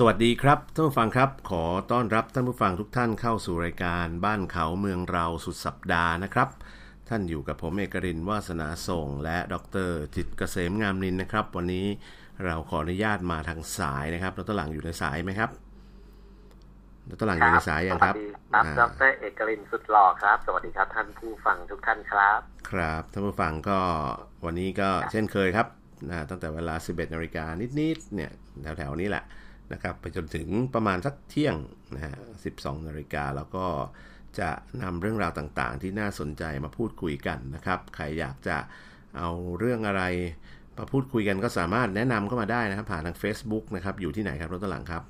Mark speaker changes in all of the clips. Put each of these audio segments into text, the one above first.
Speaker 1: สวัสดีครับท่านผู้ฟังครับ ขอต้อนรับท่านผู้ฟังทุกท่านเข้าสู่รายการบ้านเขาเมืองเราสุดสัปดาห์นะครับ ท่านอยู่กับผมเอกรินวาสนาส่ง และดรจิตเกษมงามนินนะครับ วันนี้เราขออนุญาตมาทางสายนะครับดรหลังอยู่ในสายไหมครับดรหลังอยู่ในสายยังครับ
Speaker 2: สวัสดีครับดรเอกรินสุดหล่อครับ สวัสดีครับท่านผู้ฟังทุกท่านครับ
Speaker 1: ครับท่านผู้ฟังก็วันนี้ก็เช่นเคยครับนะตั้งแต่เวลา 11นาฬิกานิดๆเนี่ยแถวๆนี้แหละ นะครับไปจนถึงประมาณสักเที่ยงนะฮะ12นาฬิกาแล้วก็จะนำเรื่องราวต่างๆ ที่น่าสนใจมาพูดคุยกันนะครับ ใครอยากจะเอาเรื่องอะไรมาพูดคุยกันก็สามารถแนะนำเข้ามาได้นะครับผ่านทาง Facebook นะครับ อยู่ที่ไหนครับรถตลังครับ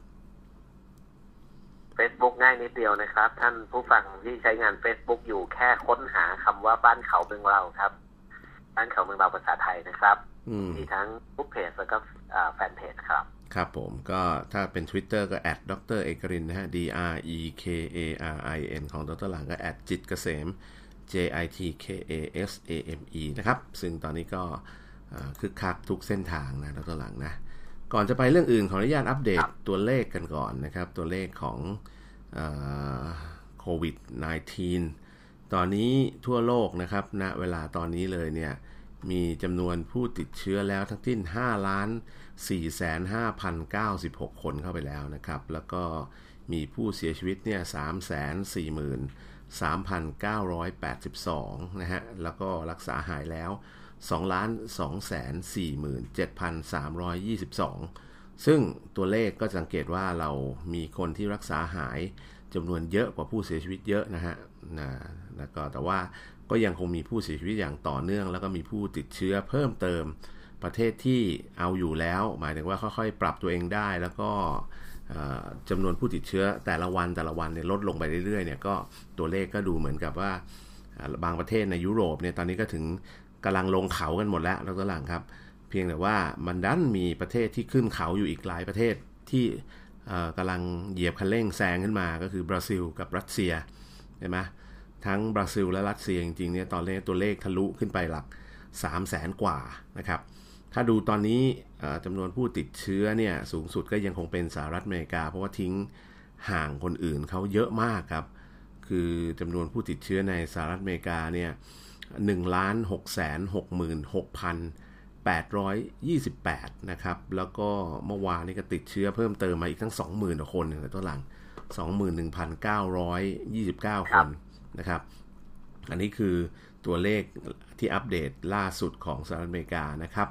Speaker 2: Facebook ง่ายนิดเดียวนะครับ ท่านผู้ฟังที่ใช้งาน Facebook อยู่แค่ค้นหาคำว่าบ้านเขาเมืองเราครับ บ้านเขาเมืองเราภาษาไทยนะครับ
Speaker 1: อืม
Speaker 2: มีทั้งทุกเพจแล้วก็อ่าแฟนเพจครับ
Speaker 1: ครับผมก็ถ้าเป็น Twitter ก็แอดดรเอกรินนะฮะ D R E K A R I N ของดรหลังก็แอดจิตเกษม J I T K A S A M E นะครับ ซึ่งตอนนี้ก็อ่าคึกคักทุกเส้นทางนะดรหลังนะ ก่อนจะไปเรื่องอื่นขออนุญาตอัปเดตตัวเลขกันก่อนนะครับ ตัวเลขของโควิด -19 ตอนนี้ทั่วโลกนะครับณนะเวลาตอนนี้เลยเนี่ย มีจำนวนผู้ติดเชื้อแล้วทั้งสิ้น 5 ล้าน 4,5,096 คนเข้าไปแล้วนะครับ แล้วก็มีผู้เสียชีวิตเนี่ย 343,982 นะฮะ แล้วก็รักษาหายแล้ว 2,247,322 ซึ่งตัวเลขก็สังเกตว่าเรามีคนที่รักษาหายจำนวนเยอะกว่าผู้เสียชีวิตเยอะนะฮะนะแล้วก็แต่ว่าก็ยังคงมีผู้เสียชีวิตอย่างต่อเนื่อง แล้วก็มีผู้ติดเชื้อเพิ่มเติม ประเทศที่เอาอยู่แล้ว หมายถึงว่าค่อยๆ ปรับตัวเองได้ แล้วก็จำนวนผู้ติดเชื้อแต่ละวันแต่ละวันเนี่ยลดลงไปเรื่อยๆเนี่ยก็ตัวเลขก็ดูเหมือนกับว่าบางประเทศในยุโรปเนี่ยตอนนี้ก็ถึงกำลังลงเขากันหมดแล้วแล้วก็หลังครับ เพียงแต่ว่ามันดันมีประเทศที่ขึ้นเขาอยู่อีกหลายประเทศที่กำลังเหยียบคันเร่งแซงขึ้นมาก็คือบราซิลกับรัสเซียเห็นไหมทั้งบราซิลและรัสเซียจริงๆเนี่ยตอนเลขตัวเลขทะลุขึ้นไปหลัก 3 0 0แสนกว่านะครับ ถ้าดูตอนนี้จำนวนผู้ติดเชื้อเนี่ยสูงสุดก็ยังคงเป็นสหรัฐอเมริกา เพราะว่าทิ้งห่างคนอื่นเขาเยอะมากครับ คือจำนวนผู้ติดเชื้อในสหรัฐอเมริกาเนี่ยหนึ่งล้านหกแสนหกหมื่นหกพันแปดร้อยยี่สิบแปดนะครับ แล้วก็เมื่อวานนี้ก็ติดเชื้อเพิ่มเติมมาอีกทั้งสองหมื่นคนในตัวหลังสองหมื่นหนึ่งพันเก้าร้อยยี่สิบเก้าคนนะครับ อันนี้คือตัวเลขที่อัปเดตล่าสุดของสหรัฐอเมริกานะครับ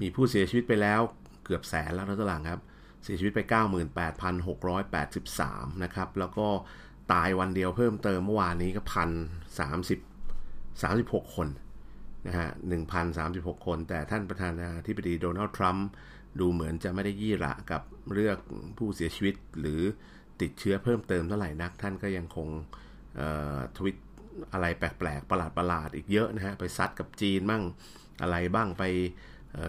Speaker 1: มีผู้เสียชีวิตไปแล้วเกือบแสนแล้วนะตัวหลังครับ เสียชีวิตไป 98,683 นะครับ แล้วก็ตายวันเดียวเพิ่มเติมเมื่อวานนี้ก็พันสามสิบสามสิบหกคนนะฮะหนึ่งพันสามสิบหกคน แต่ท่านประธานาธิบดีโดนัลด์ทรัมป์ดูเหมือนจะไม่ได้ยี่ระกับเรื่องผู้เสียชีวิตหรือติดเชื้อเพิ่มเติมเท่าไหร่นัก ท่านก็ยังคงทวิตอะไรแปลกๆ ประหลาดๆ อีกเยอะนะฮะ ไปซัดกับจีนบ้างอะไรบ้างไป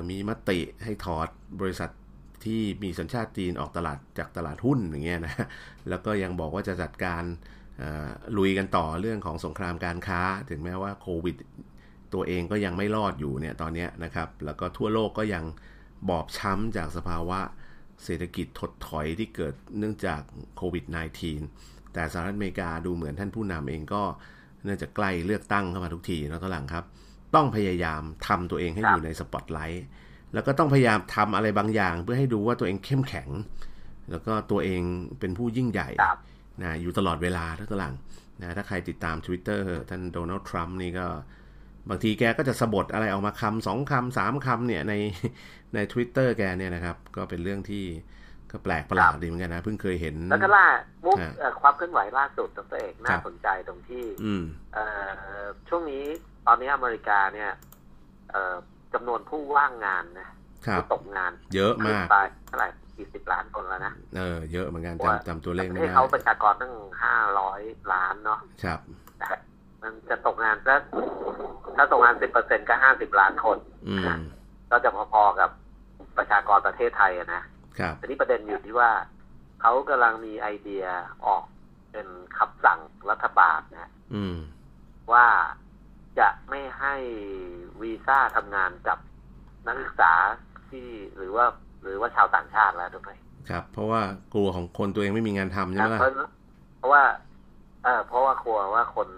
Speaker 1: มีมติให้ถอดบริษัทที่มีสัญชาติจีนออกตลาดจากตลาดหุ้นอย่างเงี้ยนะแล้วก็ยังบอกว่าจะจัดการลุยกันต่อเรื่องของสงครามการค้า ถึงแม้ว่าโควิดตัวเองก็ยังไม่รอดอยู่เนี่ยตอนนี้นะครับ แล้วก็ทั่วโลกก็ยังบอบช้ำจากสภาวะเศรษฐกิจถดถอยที่เกิดเนื่องจากโควิด -19 แต่สหรัฐอเมริกาดูเหมือนท่านผู้นำเองก็เนื่องจากใกล้เลือกตั้งเข้ามาทุกทีแล้วก็หลังครับ ต้องพยายามทำตัวเองให้อยู่ในสปอตไลท์แล้วก็ต้องพยายามทำอะไรบางอย่าง เพื่อให้ดูว่าตัวเองเข้มแข็ง แล้วก็ตัวเองเป็นผู้ยิ่งใหญ่นะอยู่ตลอดเวลาทั้งตลังนะถ้าใครติดตาม Twitter ท่านโดนัลด์ทรัมป์นี่ก็ บางทีแกก็จะสะบดอะไรออกมาคำสองคำสามคำเนี่ยในใน Twitter แกเนี่ยนะครับ ก็เป็นเรื่องที่ ก็แปลกประหลาดดีเหมือนกันนะเพิ่งเคยเห็น
Speaker 2: แล้วก็ล่ามุกความเคลื่อนไหวล่าสุดตัวเอกน่าสนใจตรงที่ช่วงนี้ตอนนี้อเมริกาเนี่ยจำนวนผู้ว่างงานนะผู้ตกงาน
Speaker 1: เยอะมาก
Speaker 2: ไปเท่าไหร่กี่สิบล้านคนแล้วนะ
Speaker 1: เออเยอะเหมือนกันจำจำตัวเลขไม่
Speaker 2: ได้เขาประชากรตั้งห้าร้อยล้านเนาะ
Speaker 1: ครับ
Speaker 2: มันจะตกงานสักถ้าตกงานสิบเปอร์เซ็นก็ห้าสิบล้านคน
Speaker 1: อืม
Speaker 2: ก็จะพอๆกับประชากรประเทศไทยนะ
Speaker 1: ครับ
Speaker 2: ทีนี้ประเด็นอยู่ที่ว่าเขากำลังมีไอเดียออกเป็นคำสั่งรัฐบาลนะ
Speaker 1: อืม
Speaker 2: ว่าจะไม่ให้วีซ่าทำงานกับนักศึกษาที่หรือว่า หรือว่าชาวต่างชาติแล้วถูกไหม
Speaker 1: ครับ เพราะว่ากลัวของคนตัวเองไม่มีงานทำใช่ไหมล่ะ
Speaker 2: เพราะว่า เออเพราะว่ากลัวว่าคน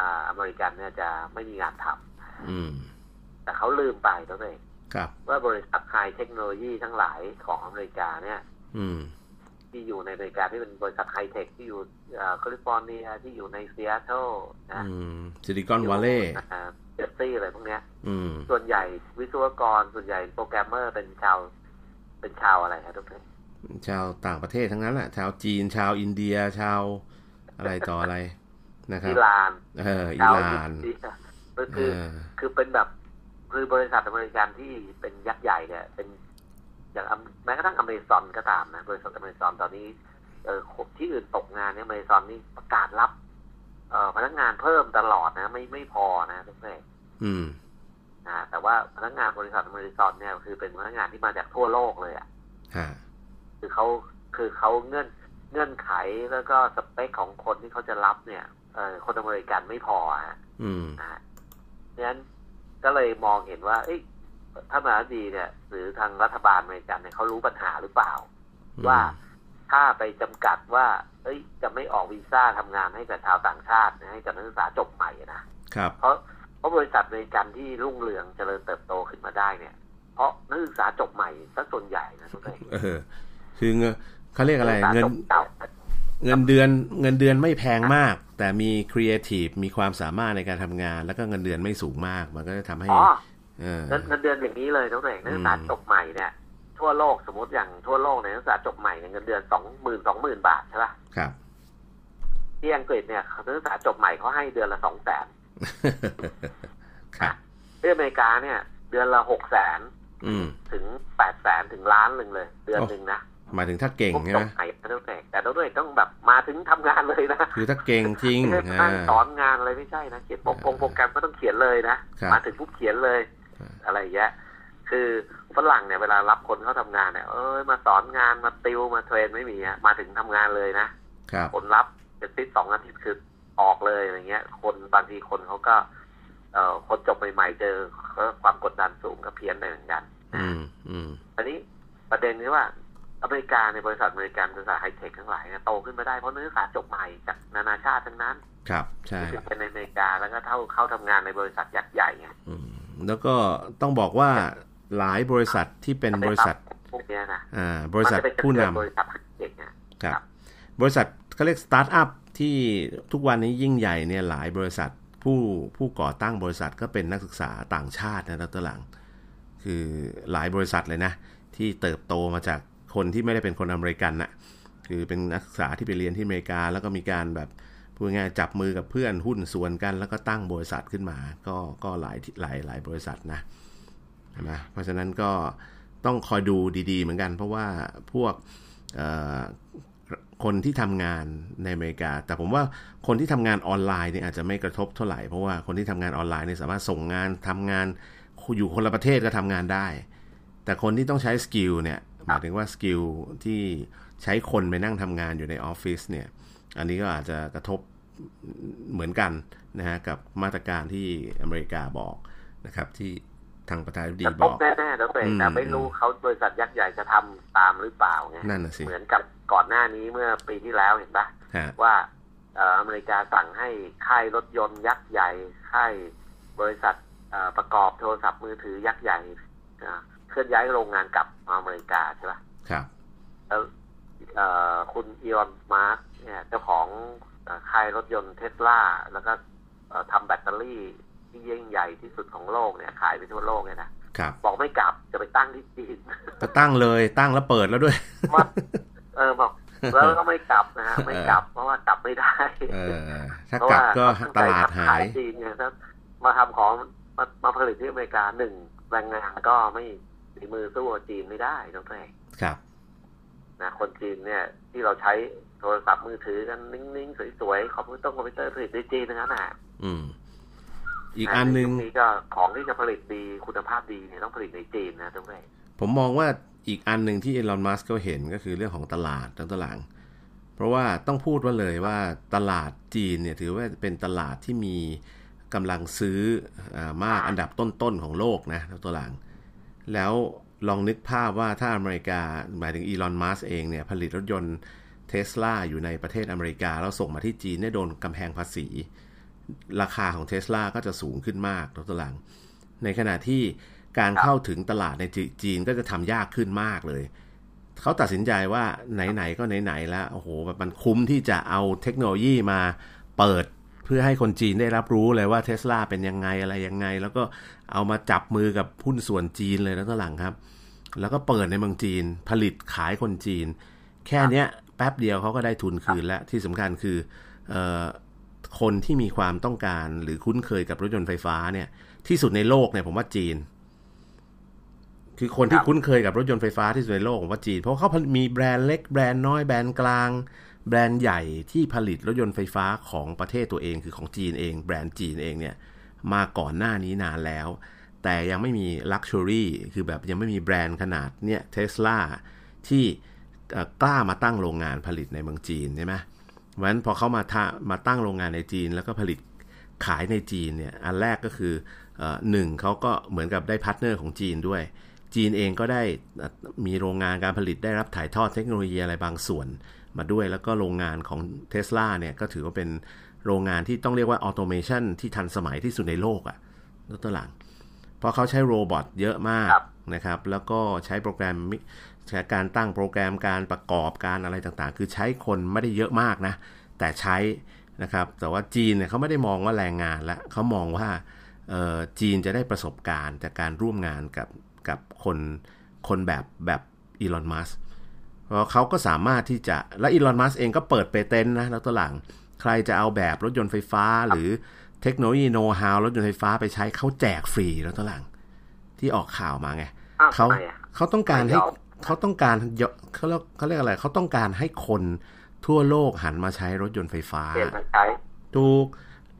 Speaker 2: อ่าอเมริกันเนี่ยจะไม่มีงานทำอืม แต่เขาลืมไปตัวเอง
Speaker 1: ครับ
Speaker 2: ว่าบริษัทไฮเทคโนโลยีทั้งหลายของอเมริกาเนี่ย
Speaker 1: อืม
Speaker 2: ที่อยู่ในอเมริกาที่เป็นบริษัทไฮเทคที่อยู่แคลิฟอร์เนียที่อยู่ในซีแอตเทิลนะ
Speaker 1: ซิลิคอนวัลเลย์
Speaker 2: เจสซี่อะไรพวกเนี้ย
Speaker 1: ส่
Speaker 2: วนใหญ่วิศวกรส่วนใหญ่โปรแกรมเมอร์เป็นชาว เป็นชาวอะไรครับทุกท่าน
Speaker 1: ชาวต่างประเทศทั้งนั้นแหละชาวจีนชาวอินเดียชาวอะไรต่ออะไรนะครับอิ
Speaker 2: หร่าน
Speaker 1: เอออิหร่าน
Speaker 2: คือคือเป็นแบบ คือบริษัทอเมริกันที่เป็นยักษ์ใหญ่เนี่ยเป็นอย่างแม้กระทั่งอเมซอนก็ตามนะบริษัทอเมซอนตอนนี้เออที่อื่นตกงานเนี่ยอเมซอนนี่ประกาศรับ เอ่อพนักงานเพิ่มตลอดนะ ไม่ไม่พอนะทุกท่าน
Speaker 1: อืม
Speaker 2: นะแต่ว่าพนักงานบริษัทอเมซอนเนี่ยคือเป็นพนักงานที่มาจากทั่วโลกเลยอะคือเขาคือเขาเงื่อนเงื่อนไขแล้วก็สเปคของคนที่เขาจะรับเนี่ยเออคนอเมริกันไม่พอฮะ
Speaker 1: อืม
Speaker 2: นะนั้น ก็เลยมองเห็นว่าเอ้ยถ้ามาดีเนี่ย หรือทางรัฐบาลอเมริกันเนี่ยเขารู้ปัญหาหรือเปล่า ว่าถ้าไปจำกัดว่า เอ้ย จะไม่ออกวีซ่าทำงานให้กับชาวต่างชาติให้กับนักศึกษาจบใหม่นะครับเพราะเพราะบริษัทอเมริกันที่รุ่งเรืองเจริญเติบโตขึ้นมาได้เนี่ย เพราะนักศึกษาจบใหม่ซะส่วนใหญ่นะทุกท่าน
Speaker 1: คือเงินเขาเรียกอะไรเงิน เงินเดือนเงินเดือนไม่แพงมาก แต่มีครีเอทีฟมีความสามารถในการทำงาน แล้วก็เงินเดือนไม่สูงมาก มันก็จะทำให้
Speaker 2: เงินเงินเดือนอย่างนี้เลยทุกท่านนักศึกษาจบใหม่เนี่ยทั่วโลกสมมติอย่างทั่วโลกเนี่ยนักศึกษาจบใหม่เงินเดือนสองหมื่นสองหมื่นบาทใช่ป่ะ
Speaker 1: ครับ
Speaker 2: ที่อังกฤษเนี่ยนักศึกษาจบใหม่เขาให้เดือนละสองแสน
Speaker 1: ครับ
Speaker 2: ที่อเมริกาเนี่ย เดือนละหกแสนถึงแปดแสนถึงล้านหนึ่งเลย เดือนหนึ่งนะ
Speaker 1: หมายถึงถ้าเก่งใช่ไหม
Speaker 2: ต้องแต่แต่ต้องด้วยต้องแบบมาถึงทำงานเลยนะ
Speaker 1: คือถ้าเก่งจริง
Speaker 2: สอนงานอะไรไม่ใช่นะเขียนโปรแกรมก็ต้องเขียนเลยนะมาถึงปุ๊บเขียนเลย อะไรอย่างเงี้ยคือฝรั่งเนี่ยเวลารับคนเขาทางานเนี่ยเอ้ยมาสอนงานมาติวมาเทรนไม่มีอะมาถึงทำงานเลยนะคนรับจะติดสองอาทิตย์คือออกเลยอะไรเงี้ย คนบางทีคนเขาก็ เอ่อคนจบใหม่ๆเจอความกดดันสูงก็เพี้ยนไปเหมือนกัน
Speaker 1: อืมอืม
Speaker 2: อันนี้ประเด็นนี้ว่า อเมริกาในบริษัทอเมริกันบริษัทไฮเทคทั้งหลายโตขึ้นมาได้เพราะนักศึกษาจบใหม่จากนานาชาติทั้งนั้น
Speaker 1: ครับใช่
Speaker 2: ที่เป็นในอเมริกาแล้วก็เท่าเข้าทำงานในบริษัทยักษ์ใหญ่ไง
Speaker 1: แล้วก็ต้องบอกว่าหลายบริษัทที่เป็นบริษัท
Speaker 2: พวกนี้นะ
Speaker 1: อ่าบริษัทผู้นำ
Speaker 2: บริษัทเด็ก
Speaker 1: ครับบริษัทเขาเรียกสตาร์ทอัพที่ทุกวันนี้ยิ่งใหญ่เนี่ยหลายบริษัทผู้ผู้ก่อตั้งบริษัทก็เป็นนักศึกษาต่างชาตินะดรหลัง คือหลายบริษัทเลยนะ ที่เติบโตมาจาก คนที่ไม่ได้เป็นคนอเมริกันน่ะคือเป็นนักศึกษาที่ไปเรียนที่อเมริกา แล้วก็มีการแบบพูดง่ายจับมือกับเพื่อนหุ้นส่วนกัน แล้วก็ตั้งบริษัทขึ้นมา ก็ก็หลายหลายหลายบริษัทนะนะเพราะฉะนั้นก็ต้องคอยดูดีๆ เหมือนกัน เพราะว่าพวกคนที่ทำงานในอเมริกา แต่ผมว่าคนที่ทำงานออนไลน์เนี่ยอาจจะไม่กระทบเท่าไหร่เพราะว่าคนที่ทำงานออนไลน์เนี่ยสามารถส่งงานทำงานอยู่คนละประเทศก็ทำงานได้ แต่คนที่ต้องใช้ skill เนี่ย หมายถึงว่า skill ที่ใช้คนไปนั่งทำงานอยู่ในออฟฟิศเนี่ย อันนี้ก็อาจจะกระทบเหมือนกันนะฮะกับมาตรการที่อเมริกาบอกนะครับ ที่ทางประธานาธิบดีบอก
Speaker 2: แน่ๆแล้วแต่ไม่รู้เขาบริษัทยักษ์ใหญ่จะทำตามหรือเปล่าไง
Speaker 1: นั่นน่ะสิ
Speaker 2: เหมือนกับก่อนหน้านี้เมื่อปีที่แล้วเห็นปะว่าอเมริกาสั่งให้ค่ายรถยนต์ยักษ์ใหญ่ค่ายบริษัทประกอบโทรศัพท์มือถือยักษ์ใหญ่ เคลื่อนย้ายโรงงานกลับมาอเมริกาใช่ปะ
Speaker 1: ครับ
Speaker 2: แล้วคุณอีลอนมัสก์เนี่ยเจ้าของค่ายรถยนต์เทสลาแล้วก็ทำแบตเตอรี่ที่ยิ่งใหญ่ที่สุดของโลกเนี่ยขายไปทั่วโลกเนี่ยนะครับบอกไม่กลับจะไปตั้งที่จีน
Speaker 1: จะตั้งเลยตั้งแล้วเปิดแล้วด้วย
Speaker 2: เออบอกแล้วก็ไม่กลับนะฮะไม่กลับเพราะว่ากลับไม่ได้
Speaker 1: เออถ้ากลับก็ตลาดหาย
Speaker 2: จีนเนี่ยถ้ามาทำของมามาผลิตที่อเมริกาหนึ่งแรงงานก็ไม่ ฝีมือสู้จีนไม่ได้ต้องแท้
Speaker 1: ครับ
Speaker 2: นะคนจีนเนี่ย ที่เราใช้โทรศัพท์มือถือกันนิ่งๆสวยๆคอมพิวเตอร์คอมพิวเตอร์ผลิตในจีนนั้นนะ
Speaker 1: อืม อีกอันหนึ่ง
Speaker 2: นี่ก็ของที่จะผลิตดีคุณภาพดีเนี่ยต้องผลิตในจีนนะทุกท่าน
Speaker 1: ผมมองว่าอีกอันหนึ่งที่อีลอนมัสก์ก็เห็นก็คือเรื่องของตลาดทั้งตลาดเพราะว่าต้องพูดว่าเลยว่าตลาดจีนเนี่ยถือว่าเป็นตลาดที่มีกำลังซื้ออมากอันดับต้นๆของโลกนะทั้งตลาด แล้วลองนึกภาพว่าถ้าอเมริกาหมายถึงอีลอนมัสเองเนี่ยผลิตรถยนต์เทสลาอยู่ในประเทศอเมริกา แล้วส่งมาที่จีนเนี่ยโดนกำแพงภาษี ราคาของเทสลาก็จะสูงขึ้นมากตัวหลัง ในขณะที่การเข้าถึงตลาดในจีนก็จะทำยากขึ้นมากเลย เขาตัดสินใจว่าไหน ๆ ก็ไหน ๆ แล้วโอ้โหแบบมันคุ้มที่จะเอาเทคโนโลยีมาเปิดเพื่อให้คนจีนได้รับรู้เลยว่าเทสลาเป็นยังไงอะไรยังไง แล้วก็ เอามาจับมือกับหุ้นส่วนจีนเลยนะตัวหลังครับ แล้วก็เปิดในเมืองจีน ผลิตขายคนจีน แค่เนี้ยแป๊บเดียวเขาก็ได้ทุนคืนแล้วที่สำคัญคืออคนที่มีความต้องการหรือคุ้นเคยกับรถยนต์ไฟฟ้าเนี่ย ที่สุดในโลกเนี่ยผมว่าจีน คือคนที่คุ้นเคยกับรถยนต์ไฟฟ้าที่สุดในโลกผมว่าจีน เพราะเขามีแบรนด์เล็กแบรนด์น้อยแบรนด์กลาง แบรนด์ใหญ่ที่ผลิตรถยนต์ไฟฟ้าของประเทศตัวเองคือของจีนเอง แบรนด์จีนเองเนี่ย มาก่อนหน้านี้นานแล้ว แต่ยังไม่มี luxury คือแบบยังไม่มีแบรนด์ขนาดเนี่ยเทสลาที่กล้ามาตั้งโรงงานผลิตในเมืองจีนใช่ไหมเพราะฉะนั้นพอเขามาทามาตั้งโรงงานในจีน แล้วก็ผลิตขายในจีนเนี่ยอันแรกก็คือหนึ่งเขาก็เหมือนกับได้ partner ของจีนด้วย จีนเองก็ได้มีโรงงานการผลิตได้รับถ่ายทอดเทคโนโลยีอะไรบางส่วนมาด้วยแล้วก็โรงงานของเท สลา เนี่ยก็ถือว่าเป็น โรงงานที่ต้องเรียกว่า automation ที่ทันสมัยที่สุดในโลกอะ่ะตัวหลังเพราะเขาใช้ robot เยอะมากนะครับ แล้วก็ใช้โปรแกรมใช้การตั้งโปรแกรมการประกอบการอะไรต่างๆ คือใช้คนไม่ได้เยอะมากนะ แต่ใช้นะครับ แต่ว่าจีนเนี่ยเขาไม่ได้มองว่าแรงงานแล้วเขามองว่าจีนจะได้ประสบการณ์จากการร่วมงานกับกับคนคนแบบแบบอีลอนมัสเพราะเขาก็สามารถที่จะและอีลอนมัสเองก็เปิดเปเตนนะแล้วตัวหลัง ใครจะเอาแบบรถยนต์ไฟฟ้า หรือเทคโนโลยีโน้ตฮาวรถยนต์ไฟฟ้าไปใช้เขาแจกฟรีแล้วตัวหลังที่ออกข่าวมาไงเขาเขาต้องการให้เขาต้องการเขาเรียกเขาเรียกอะไรเขาต้องการให้คนทั่วโลกหันมาใช้รถยนต์ไฟฟ้าถูก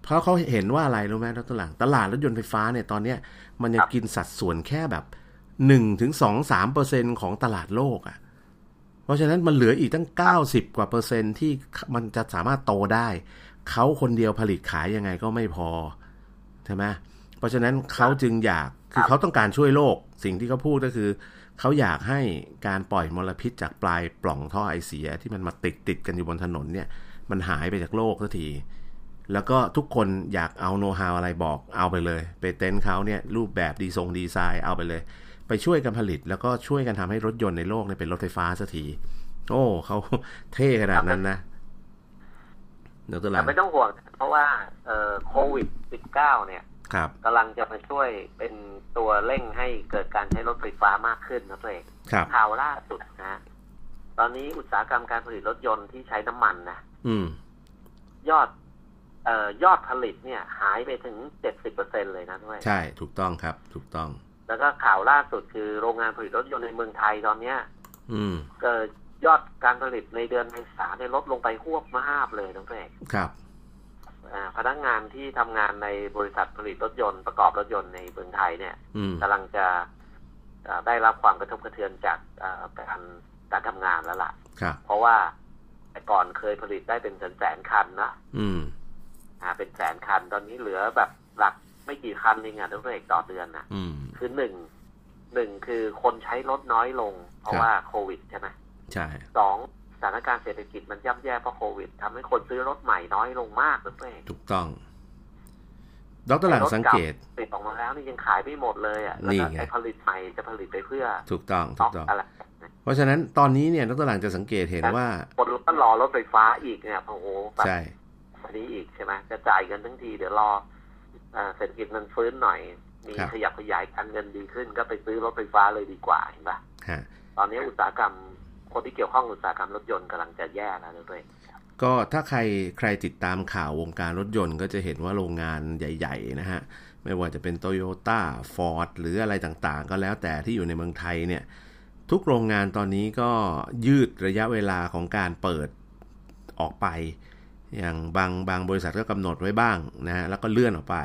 Speaker 1: เพราะเขาเห็นว่าอะไรรู้ไหมรถตัวหลังตลาดรถยนต์ไฟฟ้าเนี่ยตอนเนี้ยมันยังกินสัดส่วนแค่แบบหนึ่งถึงสองสามเปอร์เซ็นของตลาดโลกอะ่ะ เพราะฉะนั้นมันเหลืออีกตั้ง 90 กว่าเปอร์เซ็นต์ที่มันจะสามารถโตได้ เขาคนเดียวผลิตขายยังไงก็ไม่พอใช่ไหมเพราะฉะนั้นเขาจึงอยากคือเขาต้องการช่วยโลก สิ่งที่เขาพูดก็คือ เขาอยากให้การปล่อยมลพิษจากปลายปล่องท่อไอเสียที่มันมาติดติดกันอยู่บนถนนเนี่ย มันหายไปจากโลกสักทีแล้วก็ทุกคนอยากเอาโน้ตฮาวอะไรบอกเอาไปเลย ไปเต้นเขาเนี่ยรูปแบบดีทรงดีไซน์เอาไปเลย ไปช่วยกันผลิต แล้วก็ช่วยกันทำให้รถยนต์ในโลกเนี่ยเป็นรถไฟฟ้าสักที โอ้เขาเท่ขนาดนั้นนะ
Speaker 2: เดี๋ยวตัวหลังไม่ต้องห่วง เพราะว่าเอ่อโควิดสิบเก้าเนี่ย
Speaker 1: ครับ
Speaker 2: กำลังจะมาช่วยเป็นตัวเร่งให้เกิดการใช้รถไฟฟ้ามากขึ้นนะตัวเองข่าวล่าสุดนะตอนนี้อุตสาหกรรมการผลิตรถยนต์ที่ใช้น้ำมันนะ
Speaker 1: อืม
Speaker 2: ยอด เอ่อยอดผลิตเนี่ย หายไปถึงเจ็ดสิบเปอร์เซ็นเลยนะด้วย
Speaker 1: ใช่ ถูกต้องครับ ถูกต้อง
Speaker 2: แล้วก็ข่าวล่าสุดคือโรงงานผลิตรถยนต์ในเมืองไทยตอนเนี้ย
Speaker 1: อืม
Speaker 2: เกิดยอดการผลิตในเดือนเมษาเนี่ยลดลงไปหวบมากเลยน้องเอก
Speaker 1: ครับ
Speaker 2: พนักงานที่ทำงานในบริษัทผลิตรถยนต์ประกอบรถยนต์ในเมืองไทยเนี่ยกำลังจะได้รับความกระทบกระเทือนจากการการทำงานแล้วล่ะเพราะว่าแต่ก่อนเคยผลิตได้เป็นแสนแสนคันนะ
Speaker 1: อืม
Speaker 2: อ่าเป็นแสนคันตอนนี้เหลือแบบหลักไม่กี่คันเองอะทุกเอกต่อเดือนอะ คือหนึ่งหนึ่งคือคนใช้รถน้อยลง เพราะว่าโควิดใช่ไหม
Speaker 1: ใช่
Speaker 2: สองสถานการณ์เศรษฐกิจมันย่ำแย่เพราะโควิดทำให้คนซื้อรถใหม่น้อยลงมากเลย
Speaker 1: ถูกต้องดรหลังสังเกต
Speaker 2: ติดออกมาแล้วนี่ยังขายไม่หมดเลยอะแล้วไอ้ผลิตใหม่จะผลิตไปเพื่อ
Speaker 1: ถูกต้องถูกต้องเพราะฉะนั้นตอนนี้เนี่ยดรหลังจะสังเกตเห็นว่า
Speaker 2: คนก็รอรถไฟฟ้าอีกเนี่ยโอ้โหใช่อันนี้อีกใช่ไหมจะจ่ายกันทั้งทีเดี๋ยวรอเศรษฐกิจมันฟื้นหน่อย มีขยับขยายการเงินดีขึ้น ก็ไปซื้อรถไฟฟ้าเลยดีกว่าเห็นปะตอนนี้อุตสาหกรรมคนที่เกี่ยวข้องอุตสาหกรรมรถยนต์กำลังจะแย่แล้วด้วย
Speaker 1: ก็ถ้าใครใครติดตามข่าววงการรถยนต์ก็จะเห็นว่าโรงงานใหญ่ ๆ นะฮะ ไม่ว่าจะเป็นโตโยต้าฟอร์ดหรืออะไรต่างๆ ก็แล้วแต่ที่อยู่ในเมืองไทยเนี่ย ทุกโรงงานตอนนี้ก็ยืดระยะเวลาของการเปิดออกไป อย่างบางบางบริษัทก็กำหนดไว้บ้างนะฮะแล้วก็เลื่อนออกไป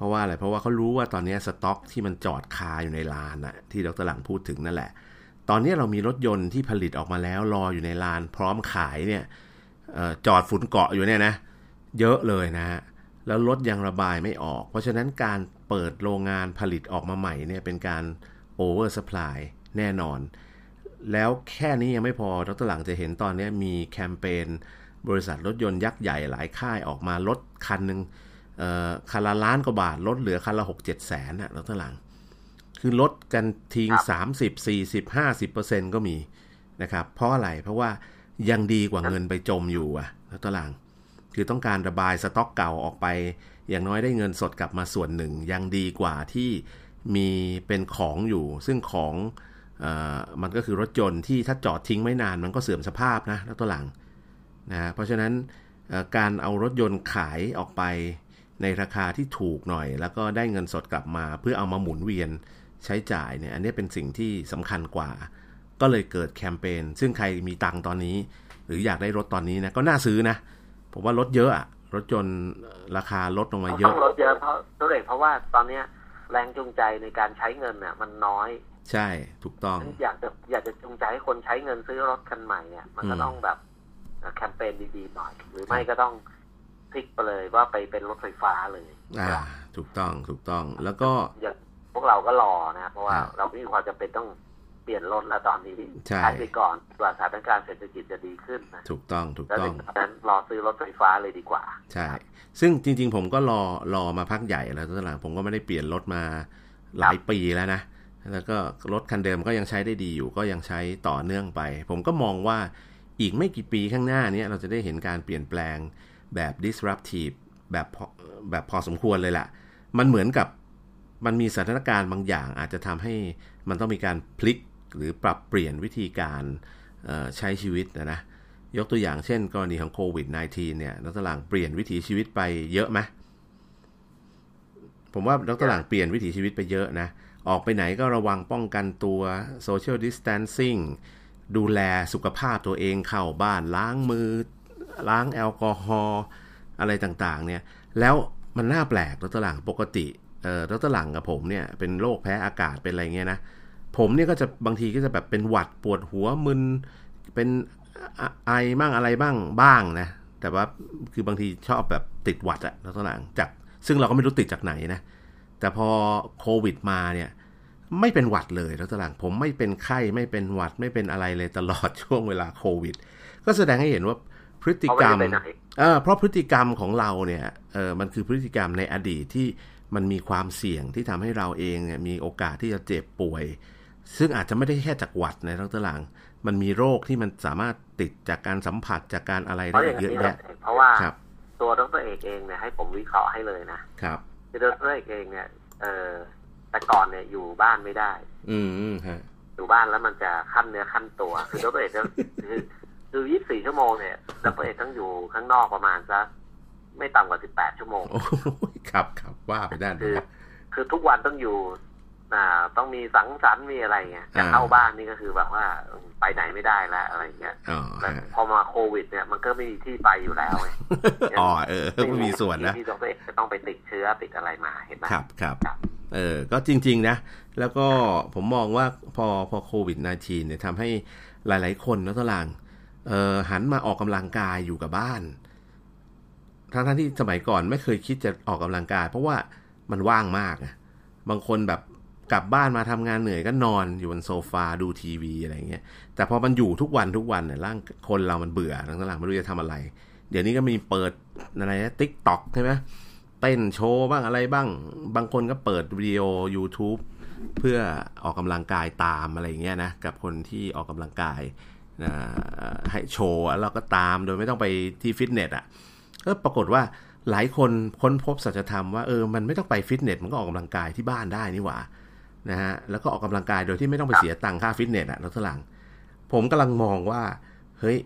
Speaker 1: เพราะว่าอะไรเพราะว่าเขารู้ว่าตอนนี้สต็อกที่มันจอดคาอยู่ในลานอะที่ดรหลังพูดถึงนั่นแหละ ตอนนี้เรามีรถยนต์ที่ผลิตออกมาแล้วรออยู่ในลาน พร้อมขายเนี่ยจอดฝุ่นเกาะอยู่เนี่ยนะเยอะเลยนะฮะแล้วรถยังระบายไม่ออก เพราะฉะนั้นการเปิดโรงงานผลิตออกมาใหม่เนี่ยเป็นการโอเวอร์สป라이แน่นอน แล้วแค่นี้ยังไม่พอดรหลังจะเห็นตอนนี้มีแคมเปญบริษัทรถยนต์ยักษ์ใหญ่หลายค่ายออกมาลดคันหนึ่ง คันละล้านกว่าบาท ลดเหลือคันละหกเจ็ดแสนนะดรหลัง คือลดกันทิ้งสามสิบสี่สิบห้าสิบเปอร์เซ็นก็มีนะครับ เพราะอะไรเพราะว่ายังดีกว่าเงินไปจมอยู่อะดรหลังคือต้องการระบายสต็อกเก่าออกไป อย่างน้อยได้เงินสดกลับมาส่วนหนึ่ง ยังดีกว่าที่มีเป็นของอยู่ ซึ่งของอมันก็คือรถยนต์ที่ถ้าจอดทิ้งไม่นานมันก็เสื่อมสภาพนะแล้วตัวหลังนะเพราะฉะนั้นการเอารถยนต์ขายออกไป ในราคาที่ถูกหน่อย แล้วก็ได้เงินสดกลับมา เพื่อเอามาหมุนเวียนใช้จ่ายเนี่ยอันนี้เป็นสิ่งที่สำคัญกว่า ก็เลยเกิดแคมเปญซึ่งใครมีตังตอนนี้ หรืออยากได้รถตอนนี้นะก็น่าซื้อนะผมว่ารถเยอะอะรถยนต์ราคาลดลงมาเยอะ
Speaker 2: ต้องรถเยอะเพราะตัวเองเพราะว่าตอนเนี้ยแรงจูงใจในการใช้เงินเนี่ยมันน้อย
Speaker 1: ใช่ถูกต้อง
Speaker 2: อยากจะอยากจะจูงใจให้คนใช้เงินซื้อรถคันใหม่เนี่ยมันก็ต้องแบบแคมเปญดีๆหน่อย หรือไม่ก็ต้อง พลิกไปเลยว่าไปเป็นรถไฟฟ้าเลย
Speaker 1: อ่า ถูกต้องถูกต้อง แล้วก็
Speaker 2: อย่างพวกเราก็รอนะเพราะว่าเราไม่มีความจำเป็นต้องเปลี่ยนรถแล้วตอนนี้ใช้ไปก่อนกว่าสถานการณ์เศรษฐกิจจะดีขึ้นนะ
Speaker 1: ถูกต้องถูกต้อง
Speaker 2: ดังนั้นรอซื้อรถไฟฟ้าเลยดีกว่า
Speaker 1: ใช่ ซึ่งจริง ๆ ผมก็รอรอมาพักใหญ่แล้วตอนหลังผมก็ไม่ได้เปลี่ยนรถมาหลายปีแล้วนะแล้วก็รถคันเดิมก็ยังใช้ได้ดีอยู่ ก็ยังใช้ต่อเนื่องไป ผมก็มองว่าอีกไม่กี่ปีข้างหน้านี้เราจะได้เห็นการเปลี่ยนแปลง แบบ disruptive แบบแบบพอสมควรเลยแหละ มันเหมือนกับมันมีสถานการณ์บางอย่าง อาจจะทำให้มันต้องมีการพลิกหรือปรับเปลี่ยนวิธีการใช้ชีวิตนะนะ ยกตัวอย่างเช่น กรณีของโควิด -19 เนี่ยดรหลังเปลี่ยนวิถีชีวิตไปเยอะไหมผมว่าดรหลังเปลี่ยนวิถีชีวิตไปเยอะนะ ออกไปไหนก็ระวังป้องกันตัว social distancing ดูแลสุขภาพตัวเองเข้าบ้านล้างมือ ล้างแอลกอฮอล์อะไรต่างๆเนี่ยแล้วมันน่าแปลกดรหลังปกติเอ่อดรหลังกับผมเนี่ยเป็นโรคแพ้อากาศเป็นอะไรเงี้ยนะผมเนี่ยก็จะบางทีก็จะแบบเป็นหวัดปวดหัวมึนเป็นไอบ้างอะไรบ้างบ้างนะแต่ว่าคือบางทีชอบแบบติดหวัดอะแล้วตัวหลังจากซึ่งเราก็ไม่รู้ติดจากไหนนะแต่พอโควิดมาเนี่ยไม่เป็นหวัดเลยแล้วตหลังผมไม่เป็นไข้ไม่เป็นหวัดไม่เป็นอะไรเลยตลอดช่วงเวลาโควิด ก็แสดงให้เห็นว่า พฤติกรรมเออเพราะพฤติกรรมของเราเนี่ยเออมันคือพฤติกรรมในอดีตที่มันมีความเสี่ยงที่ทำให้เราเองเนี่ยมีโอกาสที่จะเจ็บป่วย ซึ่งอาจจะไม่ได้แค่จากหวัดในทั้งตลัง มันมีโรคที่มันสามารถติดจากการสัมผัสจากการอะไรได้เยอะแยะ
Speaker 2: เพราะว่าตัวดรเอกเองเนี่ยให้ผมวิเคราะห์ให้เลยนะ
Speaker 1: ครับ
Speaker 2: คือดรเอกเองเนี่ยเออแต่ก่อนเนี่ยอยู่บ้านไม่ได้
Speaker 1: อืมฮะ
Speaker 2: อยู่บ้านแล้วมันจะขั้นเนื้อขั้นตัว คือดรเอกจะคือ คือยี่สี่ชั่วโมงเนี่ยดรเอกต้องอยู่ข้างนอกประมาณสักไม่ต่ำกว่าสิบแปดชั่วโมง
Speaker 1: ครับครับว่าไปได้
Speaker 2: คือคือทุกวันต้องอยู่ อ่า ต้องมีสังสรรค์มีอะไรเงี้ยจะเข้าบ้านนี่ก็คือแบบว่าไปไหนไม่ได้แล้วอะไรเงี้ย
Speaker 1: แต่
Speaker 2: พอมาโควิด เนี่ยมันก็ไม่มีที่ไปอยู่แล้ว
Speaker 1: อ๋อเออไม่มีส่วนนะ
Speaker 2: ที่ต้องไปจะต้องไปติดเชื้อติดอะไรมาเห็นไหม
Speaker 1: ครับครับ เออก็จริง ๆ นะ แล้วก็ผมมองว่าพอพอโควิด -19 เนี่ยทำให้หลาย ๆ คนนะตลางเออ หันมาออกกำลังกายอยู่กับบ้านทั้งที่สมัยก่อนไม่เคยคิดจะออกกำลังกาย เพราะว่ามันว่างมาก บางคนแบบกลับบ้านมาทำงานเหนื่อยก็นอนอยู่บนโซฟาดูทีวีอะไรเงี้ย แต่พอมันอยู่ทุกวันทุกวันเนี่ยร่างคนเรามันเบื่อทั้งหลังไม่รู้จะทำอะไร เดี๋ยวนี้ก็มีเปิดอะไรนะ TikTok ใช่ไหมเต้นโชว์บ้างอะไรบ้าง บางคนก็เปิดวิดีโอ YouTube เพื่อออกกำลังกายตามอะไรเงี้ยนะ กับคนที่ออกกำลังกาย ให้โชว์แล้วก็ตามโดยไม่ต้องไปที่ฟิตเนสอะก็ปรากฏว่าหลายคนค้นพบสัจธรรมว่าเออมันไม่ต้องไปฟิตเนสมันก็ออกกำลังกายที่บ้านได้นี่หว่านะฮะแล้วก็ออกกำลังกายโดยที่ไม่ต้องไปเสียตังค่าฟิตเนสอะนักสลัง ผมกำลังมองว่าเฮ้ย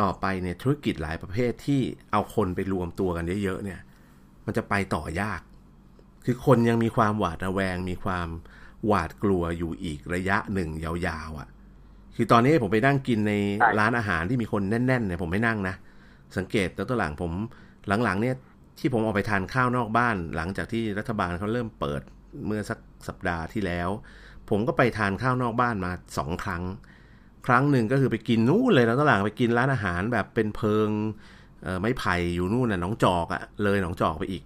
Speaker 1: ต่อไปเนี่ยธุรกิจหลายประเภทที่เอาคนไปรวมตัวกันเยอะๆเนี่ย มันจะไปต่อยาก คือคนยังมีความหวาดระแวง มีความหวาดกลัวอยู่อีกระยะหนึ่งยาวๆอะ่ะ คือตอนนี้ผมไปนั่งกินในร้านอาหารที่มีคนแน่นๆเนี่ยผมไม่นั่งนะ สังเกตตัวตัวหลังผมหลังๆ เนี่ยที่ผมออกไปทานข้าวนอกบ้าน หลังจากที่รัฐบาลเขาเริ่มเปิดเมื่อสักสัปดาห์ที่แล้ว ผมก็ไปทานข้าวนอกบ้านมาสองครั้ง ครั้งหนึ่งก็คือไปกินนู่นเลยแล้วตลาดไปกินร้านอาหารแบบเป็นเพิงไม้ไผ่อยู่นู่นน่ะหนองจอกอะเลยหนองจอกไปอีก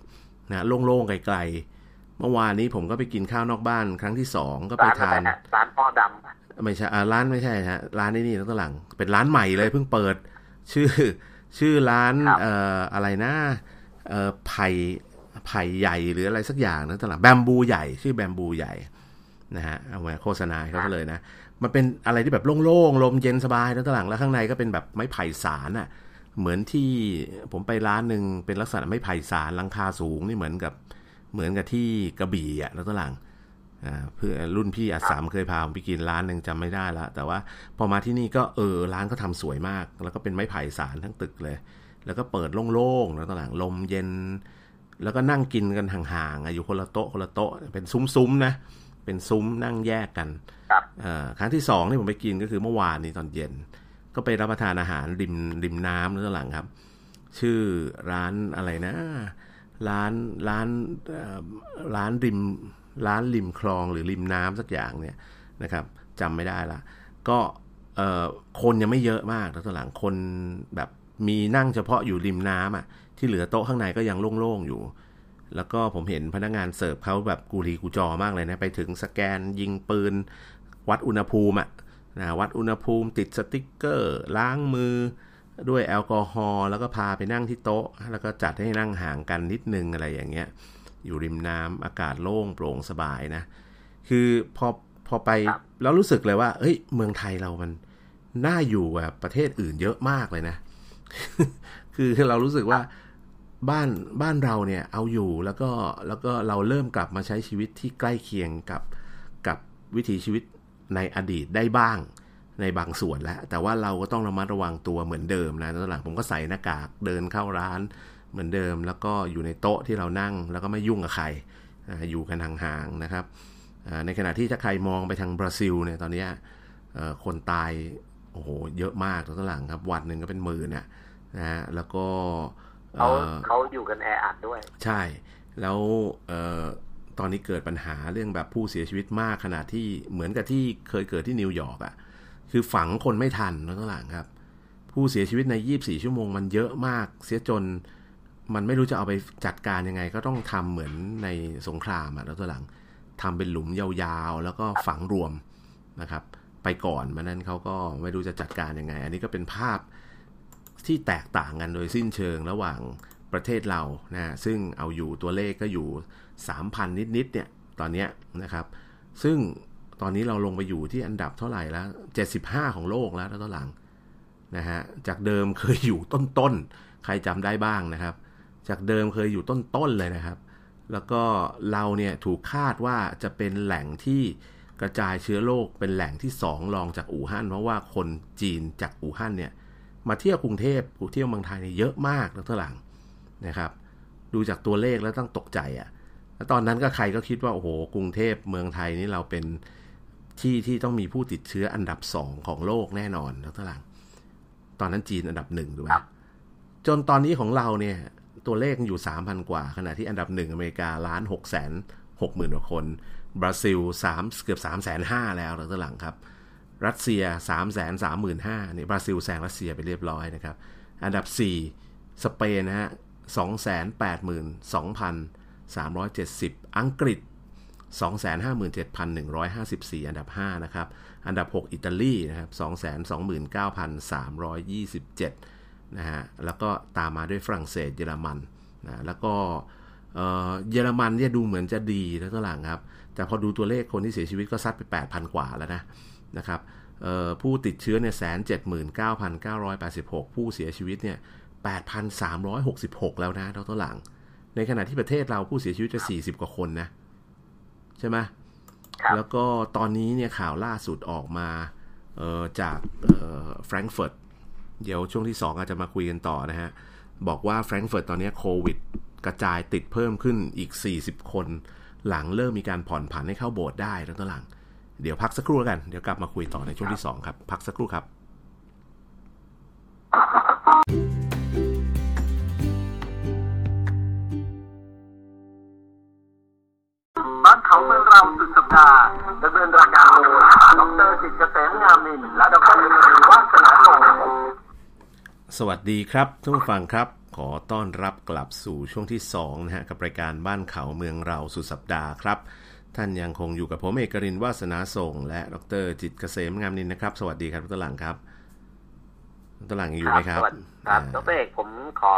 Speaker 1: นะโล่งๆไกลๆเมื่อวานนี้ผมก็ไปกินข้าวนอกบ้านครั้งที่สองก็ไปทาน
Speaker 2: ร้านพ่อดำ
Speaker 1: ไม่ใช่ร้านไม่ใช่ฮะร้านนี้นี่ตั้งหลัง เป็นร้านใหม่เลยเพิ่งเปิด ชื่อชื่อร้านเอ่ออะไรนะเอ่อไผ่ไผ่ใหญ่หรืออะไรสักอย่างนะตั้งหลังแบมบูใหญ่ชื่อแบมบูใหญ่นะฮะเอาไว้โฆษณาเขาเลยนะมันเป็นอะไรที่แบบโล่งๆลมเย็นสบายตั้งหลังแล้วข้างในก็เป็นแบบไม้ไผ่สารอะเหมือนที่ผมไปร้านหนึ่งเป็นลักษณะไม้ไผ่สารลังคาสูงนี่เหมือนกับเหมือนกับที่กระบี่อะแล้วตหลัง เพื่อรุ่นพี่อัสามเคยพาผมไปกินร้านหนึ่งจำไม่ได้ละแต่ว่าพอมาที่นี่ก็เออร้านเขาทาสวยมาก แล้วก็เป็นไม้ไผ่สารทั้งตึกเลย แล้วก็เปิดโล่งๆแล้วตหลังลมเย็น แล้วก็นั่งกินกันห่างๆอยู่คนละโต๊ะคนละโต๊ะเป็นซุ้มๆนะเป็นซุ้มนั่งแยกกันครั้งที่สองที่ผมไปกินก็คือเมื่อวานนี้ตอนเย็น ก็ไปรับประทานอาหารริมริมน้ำนั่นหลังครับ ชื่อร้านอะไรนะ ร้านร้านร้านริม ร้านริมคลองหรือริมน้ำสักอย่างเนี่ยนะครับจำไม่ได้ละก็คนยังไม่เยอะมากแล้วตอนหลังคนแบบมีนั่งเฉพาะอยู่ริมน้ำอะที่เหลือโต๊ะข้างในก็ยังโล่งๆอยู่ แล้วก็ผมเห็นพนักงานเสิร์ฟเขาแบบกูรีกูจอมากเลยนะ ไปถึงสแกนยิงปืน วัดอุณหภูมิอะนะวัดอุณหภูมิติดสติ๊กเกอร์ ล้างมือด้วยแอลกอฮอล์แล้วก็พาไปนั่งที่โต๊ะ แล้วก็จัดให้นั่งห่างกันนิดนึงอะไรอย่างเงี้ย อยู่ริมน้ำอากาศโล่งโปร่งสบายนะ คือพอพอไปแล้วรู้สึกเลยว่าเฮ้ย เมืองไทยเรามันน่าอยู่แบบประเทศอื่นเยอะมากเลยนะ คือเรารู้สึกว่าบ้านบ้านเราเนี่ยเอาอยู่แล้วก็แล้วก็เราเริ่มกลับมาใช้ชีวิตที่ใกล้เคียงกับกับวิถีชีวิตในอดีตได้บ้างในบางส่วนแล้ว แต่ว่าเราก็ต้องระมัดระวังตัวเหมือนเดิมนะตอนหลังผมก็ใส่หน้ากากเดินเข้าร้าน เหมือนเดิมแล้วก็อยู่ในโต๊ะที่เรานั่งแล้วก็ไม่ยุ่งกับใครอยู่กันห่างๆนะครับ ในขณะที่ถ้าใครมองไปทางบราซิลเนี่ยตอนนี้คนตายโอ้โหเยอะมากตอนหลังครับ วันหนึ่งก็เป็นหมื่นนะนะฮะแล้วก็
Speaker 2: เขาเขาอยู่กันแออัดด้วย
Speaker 1: ใช่ แล้วตอนนี้เกิดปัญหาเรื่องแบบผู้เสียชีวิตมากขนาดที่เหมือนกับที่เคยเกิดที่นิวยอร์กอะ่ะคือฝังคนไม่ทันแล้วก็หลังครับ ผู้เสียชีวิตใน 24 ชั่วโมงมันเยอะมากเสียจน มันไม่รู้จะเอาไปจัดการยังไง ก็ต้องทำเหมือนในสงครามอะแล้วตัวหลังทำเป็นหลุมยาวๆ แล้วก็ฝังรวมนะครับ ไปก่อนมันนั้นเขาก็ไม่รู้จะจัดการยังไง อันนี้ก็เป็นภาพที่แตกต่างกันโดยสิ้นเชิงระหว่างประเทศเรานะซึ่งเอาอยู่ตัวเลขก็อยู่ 3,000 นิดๆเนี่ยตอนนี้นะครับ ซึ่งตอนนี้เราลงไปอยู่ที่อันดับเท่าไหร่แล้ว 75 ของโลกแล้วตอนหลังนะฮะจากเดิมเคยอยู่ต้นๆ ใครจำได้บ้างนะครับ จากเดิมเคยอยู่ต้นๆเลยนะครับ แล้วก็เราเนี่ยถูกคาดว่าจะเป็นแหล่งที่กระจายเชื้อโรคเป็นแหล่งที่สองรองจากอู่ฮั่นเพราะว่าคนจีนจากอู่ฮั่นเนี่ยมาเที่ยวกรุงเทพเที่ยวเมืองไทยเนี่ยเยอะมากแล้วหลังนะครับ ดูจากตัวเลขแล้วต้องตกใจอะ่ะแล้วตอนนั้นก็ใครก็คิดว่าโอ้โหกรุงเทพเมืองไทยนี่เราเป็นที่ที่ต้องมีผู้ติดเชื้ออันดับสองของโลกแน่นอนแล้วท่าหลัง ตอนนั้นจีนอันดับหนึ่งถูกไหมจนตอนนี้ของเราเนี่ย ตัวเลขอยู่สามพันกว่า ขณะที่อันดับหนึ่งอเมริกาล้านหกแสนหกหมื่นกว่าคน บราซิลสามเกือบสามแสนห้าแล้วแล้วท่าหลังครับ รัสเซียสามแสนสามหมื่นห้าเนี่ยบราซิลแซงรัสเซียไปเรียบร้อยนะครับ อันดับสี่สเปนนะฮะสองแสนแปดหมื่นสองพันสามร้อยเจ็ดสิบอังกฤษ257,154 อันดับ 5 นะครับ อันดับ 6 อิตาลี นะครับ 229,327 นะฮะแล้วก็ตามมาด้วยฝรั่งเศสเยอรมันนะแล้วก็เยอรมันเนี่ยดูเหมือนจะดีแล้วตัวหลังครับ แต่พอดูตัวเลขคนที่เสียชีวิตก็ซัดไป 8,000 กว่าแล้วนะนะครับผู้ติดเชื้อเนี่ยแสนเจ็ดหมื่นเก้าพันเก้าร้อยแปดสิบหกผู้เสียชีวิตเนี่ยแปดพันสามร้อยหกสิบหกแล้วนะเท่าตัวหลัง ในขณะที่ประเทศเราผู้เสียชีวิตจะสี่สิบกว่าคนนะ ใช่ไหมแล้วก็ตอนนี้เนี่ยข่าวล่าสุดออกมาจากแฟรงก์เฟิร์ต เดี๋ยวช่วงที่ 2 อาจจะมาคุยกันต่อนะฮะ บอกว่าแฟรงก์เฟิร์ตตอนนี้โควิด กระจายติดเพิ่มขึ้นอีก 40 คน หลังเริ่มมีการผ่อนผันให้เข้าโบสถ์ได้แล้วตหลัง เดี๋ยวพักสักครู่กัน เดี๋ยวกลับมาคุยต่อในช่วงที่ 2 ครับ พักสักครู่ครับ บ้าน
Speaker 2: เขาเมืองเราสุดสัปดาห์ดำเนินรายการโดยดรสิทธิเกษมงามนินและดรเอ็มวาสนาโน
Speaker 1: สวัสดีครับทุกผู้ฟังครับ ขอต้อนรับกลับสู่ช่วงที่2นะฮะกับรายการบ้านเขาเมืองเราสุดสัปดาห์ครับ ท่านยังคงอยู่กับผมเอกรินวาสนาส่ง และดรจิตเกษมงามนินนะครับ สวัสดีครับดรหลังครับดรหลังอยู่ไหมครับ
Speaker 2: ครับดรเอกผมขอ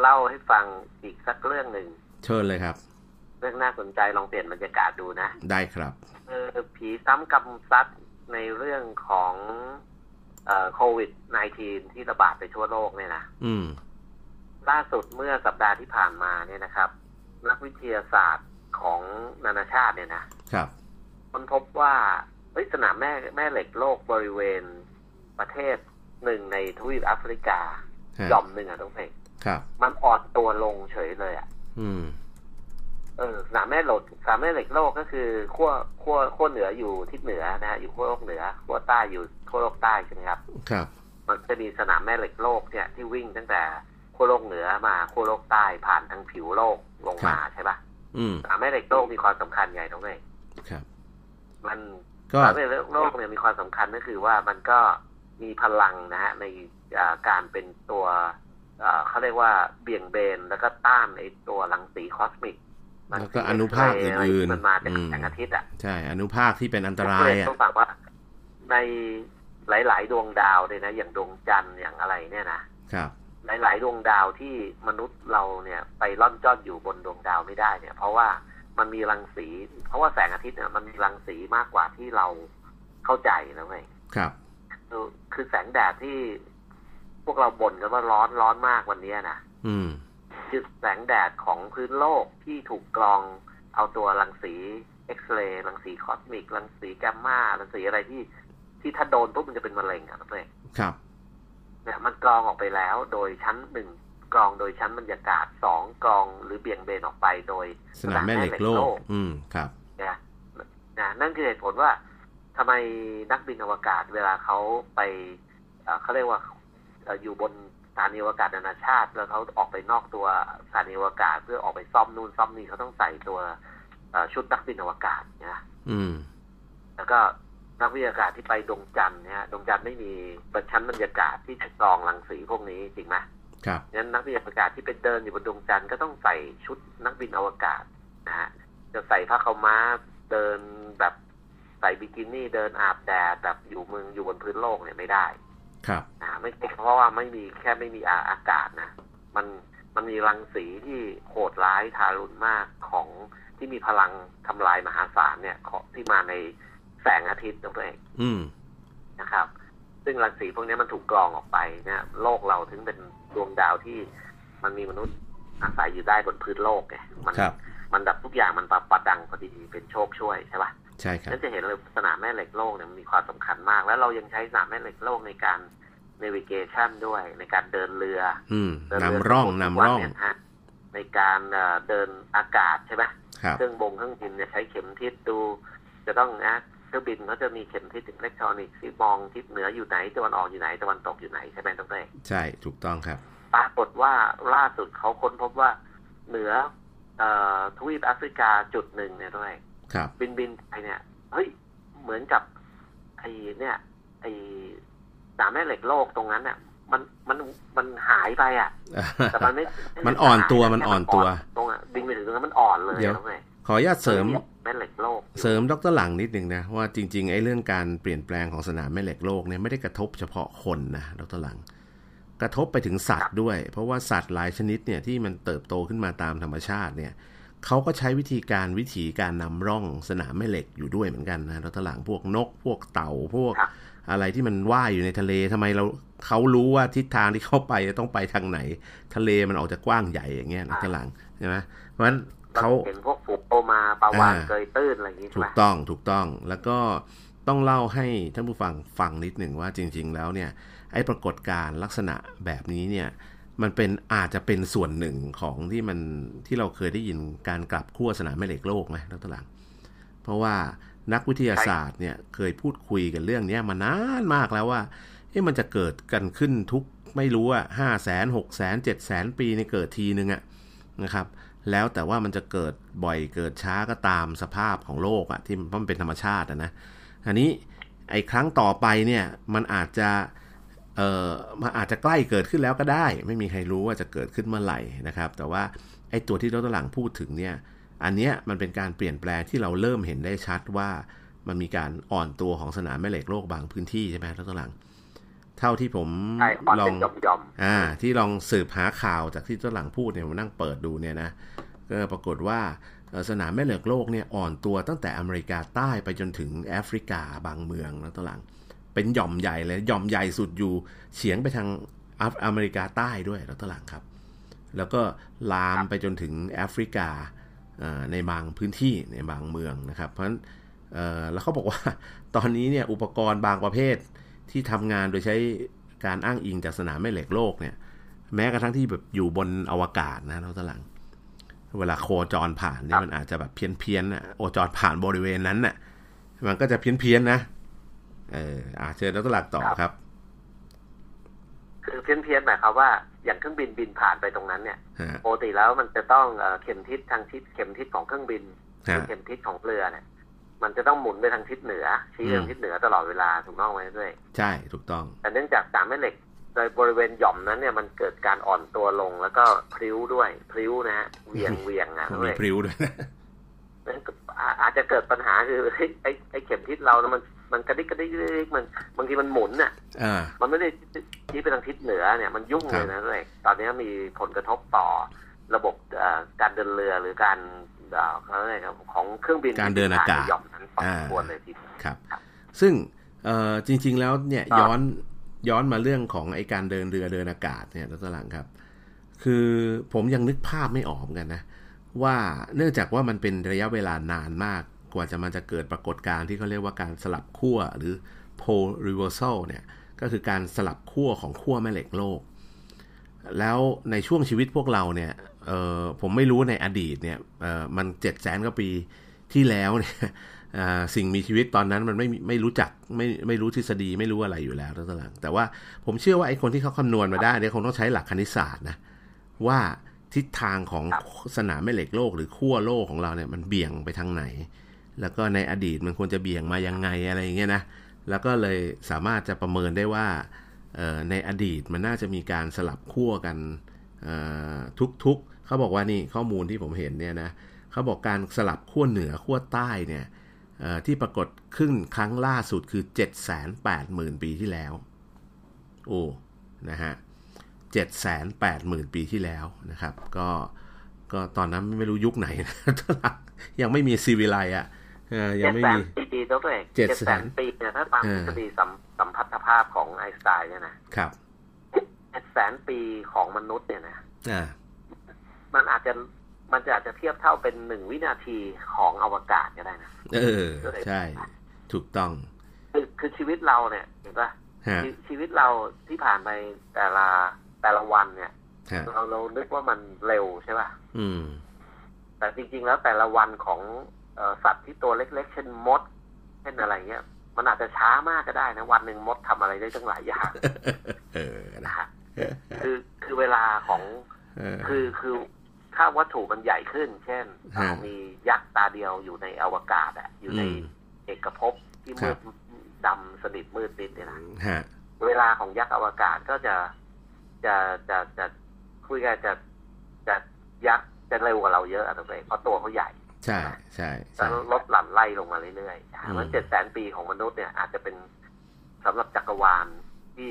Speaker 2: เล่าให้ฟังอีกสักเรื่องหนึ่ง
Speaker 1: เชิญเลยครับ
Speaker 2: เรื่องน่าสนใจลองเปลี่ยนบรรยากาศดูนะ
Speaker 1: ได้ครับ
Speaker 2: เออผีซ้ำกำซัดในเรื่องของ โควิด -19 ที่ระบาดไปทั่วโลกเนี่ยนะ
Speaker 1: อืม
Speaker 2: ล่าสุดเมื่อสัปดาห์ที่ผ่านมาเนี่ยนะครับ นักวิทยาศาสตร์ของนานาชาติเนี่ยนะครับคนพบว่าสนามแม่แม่เหล็กโลกบริเวณประเทศหนึ่งในทวีปแอฟริกาย่อมหนึ่งอะต้องเพงมันอ่อนตัวลงเฉยเลยอะ
Speaker 1: อืม
Speaker 2: เออสามแม่เหล็กสามแม่เหล็กโลกก็คือขั้วขั้วขั้วเหนืออยู่ทิศเหนือนะฮะอยู่ขั้วโลกเหนือขั้วใต้อยู่ขั้วโลกใต้ใช่ไหมครับ
Speaker 1: ครับ
Speaker 2: มันจะมีสนามแม่เหล็กโลกเนี่ยที่วิ่งตั้งแต่ขั้วโลกเหนือมาขั้วโลกใต้ผ่านทางผิวโลกลงมาใช่ปะสนามแม่เหล็กโลกมีความสำคัญใหญ่ตรงไหน
Speaker 1: ครับ
Speaker 2: มันสนามแม่เหล็กโลกเนี่ยมีความสำคัญก็คือว่ามันก็มีพลังนะฮะในการเป็นตัวเขาเรียกว่าเบี่ยงเบนแล้วก็ต้านไอตัวรังสีคอสมิก
Speaker 1: แล้วก็อนุภาคอื่น
Speaker 2: ๆมันมาจากแสงอาทิตย์อะ
Speaker 1: ใช่อนุภาคที่เป็นอันตรายอะ
Speaker 2: ต้องบอกว่าในหลาย ๆ ดวงดาวเลยนะ อย่างดวงจันทร์อย่างอะไรเนี่ยนะ
Speaker 1: ครับ
Speaker 2: หลาย ๆ ดวงดาวที่มนุษย์เราเนี่ยไปล่อนจ้อนอยู่บนดวงดาวไม่ได้เนี่ย เพราะว่ามันมีรังสี เพราะว่าแสงอาทิตย์เนี่ยมันมีรังสีมากกว่าที่เราเข้าใจนะเว้ย
Speaker 1: ครับ
Speaker 2: คือแสงแดดที่พวกเราบ่นกันว่าร้อนร้อนมากวันนี้นะ
Speaker 1: อืม
Speaker 2: คือแสงแดดของพื้นโลกที่ถูกกรองเอาตัวรังสีเอ็กซเรย์รังสีคอสมิกรังสีแกมมารังสีอะไรที่ ที่ถ้าโดนปุ๊บมันจะเป็นมะเร็งอะเพื่อน
Speaker 1: ครับ
Speaker 2: เนี่ยมันกรองออกไปแล้ว โดยชั้นหนึ่งกรองโดยชั้นบรรยากาศสองกรองหรือเบี่ยงเบนออกไปโดย
Speaker 1: สนามแม่เหล็กโลก อืมครับ
Speaker 2: เนี่ยนะนั่นคือเหตุผลว่าทำไมนักบินอวกาศเวลาเขาไปเขาเรียกว่าอยู่บน สถานีอวกาศนานาชาติ แล้วเขาออกไปนอกตัวสถานีอวกาศ เพื่อออกไปซ่อมนู่นซ่อมนี่เขาต้องใส่ตัวชุดนักบินอวกาศนะ
Speaker 1: อืม
Speaker 2: แล้วก็นักวิทยาศาสตร์ที่ไปดวงจันทร์เนี่ยดวงจันทร์ไม่มีประชั้นบรรยากาศที่จะกรองรังสีพวกนี้จริงไหม
Speaker 1: ครับ
Speaker 2: งั้นนักวิทยาศาสตร์ที่ไปเดินอยู่บนดวงจันทร์ก็ต้องใส่ชุดนักบินอวกาศนะฮะจะใส่ผ้าขาวม้าเดินแบบใส่บิกินี่เดินอาบแดดแบบอยู่เมืองอยู่บนพื้นโลกเนี่ยไม่ได้
Speaker 1: ครับ
Speaker 2: อ่าไม่เพราะว่าไม่มีแค่ไม่มีอาอากาศนะ มันมันมีรังสีที่โหดร้ายทารุณมากของที่มีพลังทำลายมหาศาลเนี่ยของที่มาในแสงอาทิตย์ตัวเอง
Speaker 1: อืม
Speaker 2: นะครับ ซึ่งรังสีพวกนี้มันถูกกรองออกไปเนี่ยโลกเราถึงเป็นดวงดาวที่มันมีมนุษย์อาศัยอยู่ได้บนพื้นโลกไง
Speaker 1: มัน
Speaker 2: มันดับทุกอย่างมันปรับประดังพอดีเป็นโชคช่วยใช่ปะ
Speaker 1: ใช่ครับ
Speaker 2: นั่นจะเห็นเลยสนามแม่เหล็กโลกเนี่ยมันมีความสำคัญมาก แล้วเรายังใช้สนามแม่เหล็กโลกในการเนวิเกชันด้วยในการเดินเรือ
Speaker 1: อืมนำร่องนำร่อง
Speaker 2: ในการเดินอากาศใช่ไหม
Speaker 1: ครับ
Speaker 2: เครื่องบงเครื่องบินเนี่ยใช้เข็มทิศดู จะต้องนะเครื่องบินเขาจะมีเข็มทิศอิเล็กทรอนิกส์ที่มองทิศเหนืออยู่ไหนตะวันออกอยู่ไหนตะวันตกอยู่ไหนใช่ไหมต้องได้
Speaker 1: ใช่ถูกต้องครับ
Speaker 2: ปรากฏว่าล่าสุดเขาค้นพบว่าเหนือทวีปแอฟริกาจุดหนึ่งเนี่ยด้วย
Speaker 1: ครั บ
Speaker 2: บินบินไปเนี่ยเฮ้ยเหมือนกับไอ้เนี่ย ไอ้สามแม่เหล็กโลกตรงนั้นเนี่ยมันมันมันหายไปอะแต่มันไม่
Speaker 1: มันอ่อนตัวมันอ่อนตัว
Speaker 2: ตรงอะบินไปถึงตรงนั้นมันอ่อนเลย
Speaker 1: เดี๋ยวขออนุญาตเสริม
Speaker 2: แม่เหล็กโลก
Speaker 1: เสริมดรหลังนิดหนึ่งนะว่าจริงๆไอ้เรื่องการเปลี่ยนแปลงของสนามแม่เหล็กโลกเนี่ยไม่ได้กระทบเฉพาะคนนะดรหลัง กระทบไปถึงสัตว์ด้วย เพราะว่าสัตว์หลายชนิดเนี่ยที่มันเติบโตขึ้นมาตามธรรมชาติเนี่ย เขาก็ใช้วิธีการวิธีการนำร่องสนามแม่เหล็กอยู่ด้วยเหมือนกันนะเราตหลังพวกนกพวกเต่าพวกอะไรที่มันว่ายอยู่ในทะเลทำไมเราเขารู้ว่าทิศทางที่เข้าไปจะต้องไปทางไหน ทะเลมันออกจะกว้างใหญ่อย่างเงี้ยนะตหลังใช่ไหมเพราะฉะนั้นเขา
Speaker 2: เห็นพวกฝูงโตมาปลาวานเกยตื้นอะไรอย่างงี้
Speaker 1: ถูกต้องถูกต้องแล้วก็ต้องเล่าให้ท่านผู้ฟังฟังนิดหนึ่งว่าจริง ๆ แล้วเนี่ยไอ้ปรากฏการลักษณะแบบนี้เนี่ย มันเป็นอาจจะเป็นส่วนหนึ่งของที่มันที่เราเคยได้ยินการกลับขั้วสนามแม่เหล็กโลกไหมดรหลัง เพราะว่านักวิทยาศาสตร์เนี่ยเคยพูดคุยกันเรื่องนี้มานานมากแล้วว่าเอ๊ะมันจะเกิดกันขึ้นทุกไม่รู้อะห้าแสนหกแสนเจ็ดแสนปีในเกิดทีนึงอะนะครับ แล้วแต่ว่ามันจะเกิดบ่อยเกิดช้าก็ตามสภาพของโลกอะที่มันเป็นธรรมชาตินะอันนี้ไอ้ครั้งต่อไปเนี่ยมันอาจจะ เออมาอาจจะใกล้เกิดขึ้นแล้วก็ได้ ไม่มีใครรู้ว่าจะเกิดขึ้นเมื่อไหร่นะครับ แต่ว่าไอ้ตัวที่ดรหลังพูดถึงเนี่ย อันเนี้ยมันเป็นการเปลี่ยนแปลงที่เราเริ่มเห็นได้ชัดว่ามันมีการอ่อนตัวของสนามแม่เหล็กโลกบางพื้นที่ใช่ไหมดรหลัง เท่าที่ผมลองอ่า ที่ลองสืบหาข่าวจากที่ดรหลังพูดเนี่ยผมนั่งเปิดดูเนี่ยนะก็ปรากฏว่าสนามแม่เหล็กโลกเนี่ยอ่อนตัวตั้งแต่อเมริกาใต้ไปจนถึงแอฟริกาบางเมืองนะตัวหลัง เป็นหย่อมใหญ่เลยหย่อมใหญ่สุดอยู่เฉียงไปทางอเมริกาใต้ด้วยแล้วตัวหลังครับ แล้วก็ลามไปจนถึงแอฟริกาในบางพื้นที่ในบางเมืองนะครับ เพราะฉะนั้นแล้วเขาบอกว่าตอนนี้เนี่ยอุปกรณ์บางประเภทที่ทำงานโดยใช้การอ้างอิงจากสนามแม่เหล็กโลกเนี่ย แม้กระทั่งที่แบบอยู่บนอวกาศนะเราตลัง เวลาโคจรผ่านเนี่ยมันอาจจะแบบเพี้ยนเพี้ยนนะโอจรผ่านบริเวณนั้นน่ะมันก็จะเพี้ยนเพี้ยนนะ เอออาเชิญดรหลักต่อครับ
Speaker 2: คือเพี้ยนเพี้ยนหมายความว่าอย่างเครื่องบินบินผ่านไปตรงนั้นเนี่ยปกติแล้วมันจะต้องเข็มทิศทางทิศเข็มทิศของเครื่องบินเข็มทิศของเรือเนี่ย มันจะต้องหมุนไปทางทิศเหนือ ชี้ไปทางทิศเหนือตลอดเวลาถูกต้องไหมด้วย
Speaker 1: ใช่ถูกต้อง
Speaker 2: แต่เนื่องจากสามแม่เหล็กโดยบริเวณหย่อมนั้นเนี่ยมันเกิดการอ่อนตัวลงแล้วก็พลิ้วด้วยพลิ้วนะฮะเวียงเวียงอะ
Speaker 1: ด้วยพลิ้วด้วย
Speaker 2: อาจจะเกิดปัญหาคือไอ้ไอ้เข็มทิศเรานะมัน มันกระดิกกระดิกมันบางทีมันหมุนอะมันไม่ได้ชี้ไปทางทิศเหนือเนี่ยมันยุ่งเลยนะเลยตอนนี้มีผลกระทบต่อระบบการเดินเรือหรือการเขาเรียกของเครื่องบิน
Speaker 1: การเดินอากาศ
Speaker 2: หย่อมนั้นพอสมควรเลยที
Speaker 1: ครับ ซึ่งจริง ๆแล้วเนี่ยย้อนย้อนมาเรื่องของไอการเดินเรือเดินอากาศเนี่ยรัตลังครับ คือผมยังนึกภาพไม่ออกกันนะ ว่าเนื่องจากว่ามันเป็นระยะเวลานานมาก กว่าจะมันจะเกิดปรากฏการณ์ที่เขาเรียกว่าการสลับขั้วหรือ pole reversal เนี่ยก็คือการสลับขั้วของขั้วแม่เหล็กโลก แล้วในช่วงชีวิตพวกเราเนี่ยผมไม่รู้ในอดีตเนี่ยมันเจ็ดแสนกว่าปีที่แล้วเนี่ยสิ่งมีชีวิตตอนนั้นมันไม่ไม่รู้จักไม่ไม่รู้ทฤษฎีไม่รู้อะไรอยู่แล้วทั้งหลังแต่ว่าผมเชื่อว่าไอ้คนที่เขาคำนวณมาได้เนี่ยคงต้องใช้หลักคณิตศาสตร์นะว่าทิศทางของสนามแม่เหล็กโลกหรือขั้วโลกของเราเนี่ยมันเบี่ยงไปทางไหน แล้วก็ในอดีตมันควรจะเบี่ยงมายังไงอะไรอย่างเงี้ยนะ แล้วก็เลยสามารถจะประเมินได้ว่าในอดีตมันน่าจะมีการสลับขั้วกันทุกๆ เขาบอกว่านี่ข้อมูลที่ผมเห็นเนี่ยนะเขาบอกการสลับขั้วเหนือขั้วใต้เนี่ยที่ปรากฏขึ้นครั้งล่าสุดคือ 780,000 ปีที่แล้ว โอ้ นะฮะ 780,000 ปีที่แล้วนะครับ ก็ ก็ตอนนั้นไม่รู้ยุคไหนนะยังไม่มีซีวิไลอะ ยังไม่มี
Speaker 2: ปีตัวเองเจ็ดแสนปีเนี่ยถ้าตามทฤษฎีสัมพัทธภาพของไอน์สไตน์เนี่ยนะ
Speaker 1: ครับ
Speaker 2: เจ็ดแสนปีของมนุษย์เนี่ยนะมันอาจจะมันจะอาจจะเทียบเท่าเป็นหนึ่งวินาทีของอวกาศก็ได้นะ
Speaker 1: เออ ใช่ ถูกต้อง
Speaker 2: คือคือชีวิตเราเนี่ยเห็นปะชีวิตเราที่ผ่านไปแต่ละแต่ละวันเนี่ยเราเรานึกว่ามันเร็วใช่ป่ะ
Speaker 1: อืม
Speaker 2: แต่จริง ๆ แล้วแต่ละวันของ สัตว์ที่ตัวเล็ก ๆ เช่นมด เช่นอะไรเงี้ย มันอาจจะช้ามากก็ได้นะ วันหนึ่งมดทำอะไรได้ตั้งหลายอย่าง
Speaker 1: เออ
Speaker 2: นะฮะคือคือเวลาของคือคือถ้าวัตถุมันใหญ่ขึ้น เช่นมียักษ์ตาเดียวอยู่ในอวกาศอะอยู่ในเอกภพที่มืดดำสนิทมืดติดเนี่ยนะเวลาของยักษ์อวกาศก็จะจะจะจะคุยกันจะจะยักษ์จะเร็วกว่าเราเยอะอะตัวเองเพราะตัวเขาใหญ่
Speaker 1: ใช่ใช่
Speaker 2: แล้วลดหลั่นไล่ลงมาเรื่อยๆมันเจ็ดแสนปีของมนุษย์เนี่ยอาจจะเป็นสำหรับจักรวาลที่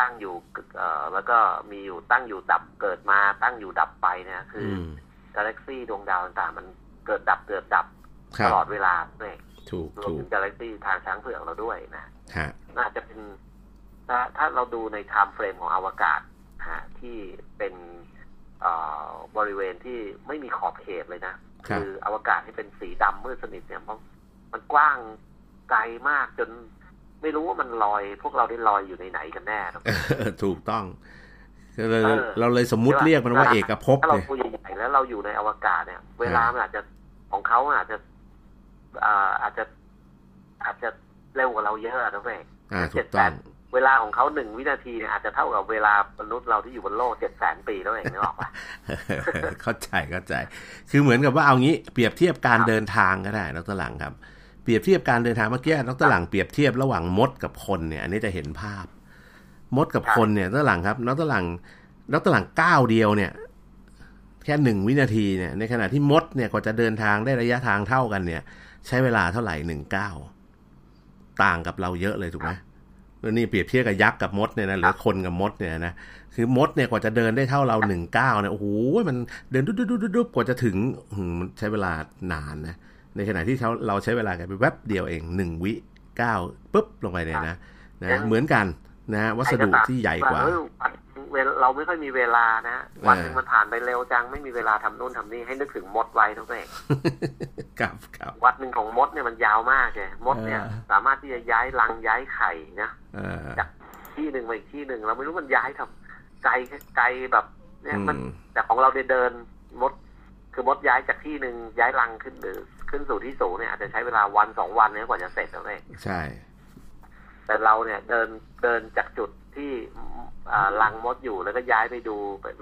Speaker 2: ตั้งอยู่เอ่อแล้วก็มีอยู่ตั้งอยู่ดับเกิดมาตั้งอยู่ดับไปเนี่ยคือกาแล็กซี่ดวงดาวต่างๆมันเกิดดับเกิดดับตลอดเวลาด้วย
Speaker 1: ถูก
Speaker 2: รวมถึงกาแล็กซี่ทางช้างเผือกเราด้วยนะน่าจะเป็นถ้าถ้าเราดูในไทม์เฟรมของอวกาศฮะที่เป็นบริเวณที่ไม่มีขอบเขตเลยนะ คืออวกาศที่เป็นสีดำมืดสนิทเนี่ยเพราะมันกว้างไกลมากจนไม่รู้ว่ามันลอย พวกเราได้ลอยอยู่ในไหนกันแน่
Speaker 1: ถูกต้องเราเราเลยสมมุติเรียกมันว่าเอกภพ
Speaker 2: ถ้าเราตัวใหญ่แล้วเราอยู่ในอวกาศเนี่ย เวลามันอาจจะของเขาอาจจะอาจจะอาจจะเร็วกว่าเราเยอะนะเว้ย
Speaker 1: เจ็ดแสน
Speaker 2: เวลาของเขาหนึ่งวินาทีเนี่ยอาจจะเท่ากับเวลามนุษย์เราที่อยู่บนโลกเจ็ดแสนปีแล้วเองนึกออกปะ
Speaker 1: เข้าใจเข้าใจ คือเหมือนกับว่าเอางี้เปรียบเทียบการเดินทางก็ได้นักตลังครับ เปรียบเทียบการเดินทางเมื่อกี้ดรหลังเปรียบเทียบระหว่างมดกับคนเนี่ยอันนี้จะเห็นภาพ มดกับคนเนี่ยตัวหลังครับนักตัวหลังนักตัวหลังก้าวเดียวเนี่ย แค่หนึ่งวินาทีเนี่ยในขณะที่มดเนี่ยกว่าจะเดินทางได้ระยะทางเท่ากันเนี่ย ใช้เวลาเท่าไหร่หนึ่งก้าวต่างกับเราเยอะเลยถูกไหมแล้ว นี่เปรียบเทียบกับยักษ์กับมดเนี่ยนะหรือคนกับมดเนี่ยนะคือมดเนี่ยกว่าจะเดินได้เท่าเราหนึ่งก้าวเนี่ยโอ้โหมันเดินดุ๊ดดุ๊ดดุ๊ดกว่าจะถึงมันใช้เวลานานนะในขณะที่เราใช้เวลากันไปแวบเดียวเองหนึ่งวิก้าวปุ๊บลงไปเนี่ยนะนะเหมือนกันนะวัสดุที่ใหญ่กว่า
Speaker 2: เราไม่ค่อยมีเวลานะวันนึงมันผ่านไปเร็วจังไม่มีเวลาทำนู่นทำนี่ให้นึกถึงมดไว้ทั้งเอง
Speaker 1: ครับครับ
Speaker 2: วัดหนึ่งของมดเนี่ยมันยาวมากเลยมดเนี่ย สามารถที่จะย้ายรังย้ายไข่นะ จากที่หนึ่งไปอีกที่หนึ่งเราไม่รู้มันย้ายทำไกลไกลแบบเนี่ยมันแต่ของเราเดินมดคือมดย้ายจากที่หนึ่งย้ายรังขึ้นหรือขึ้นสู่ที่สูงเนี่ยอาจจะใช้เวลาวันสองวันเนี่ยกว่าจะเสร็จแล้วเอง
Speaker 1: ใช่
Speaker 2: แต่เราเนี่ยเดินเดินจากจุดที่รังมดอยู่แล้วก็ย้ายไปดู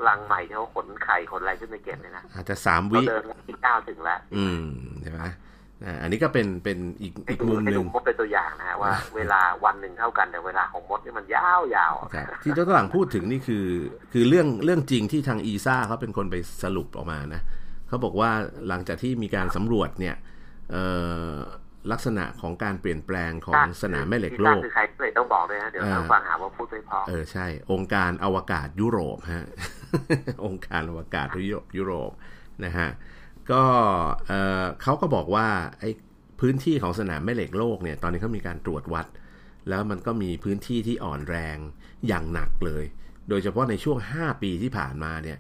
Speaker 2: รังใหม่ที่เขาขนไข่ขนอะไรขึ้นไปเก็บเลยนะ
Speaker 1: อาจจะสามวิ
Speaker 2: เดินที่เก้าถึงแล้ว
Speaker 1: อืมใช่ไหม อันนี้ก็เป็นเป็นอีกอีกมุมหนึ่ง
Speaker 2: มดเป็นตัวอย่างนะว่าเวลาวันหนึ่งเท่ากันแต่เวลาของมดนี่มันยาวยาว
Speaker 1: ที่เจ้าตลังพูดถึงนี่คือ คือเรื่องเรื่องจริงที่ทางอีซ่าเขาเป็นคนไปสรุปออกมานะเขาบอกว่าหลังจากที่มีการสำรวจเนี่ยลักษณะของการเปลี่ยนแปลงของสนามแม่เหล็กโลก
Speaker 2: คือใครเลยต้องบอกเลยนะเดี๋ยวเราฟังหาว่าพูดไม่พอ
Speaker 1: เออใช่ องค์การอวกาศยุโรปฮะองค์การอวกาศยุโรปนะฮะ ก็เขาก็บอกว่าไอ้พื้นที่ของสนามแม่เหล็กโลกเนี่ยตอนนี้เขามีการตรวจวัด แล้วมันก็มีพื้นที่ที่อ่อนแรงอย่างหนักเลย โดยเฉพาะในช่วง 5 ปีที่ผ่านมาเนี่ย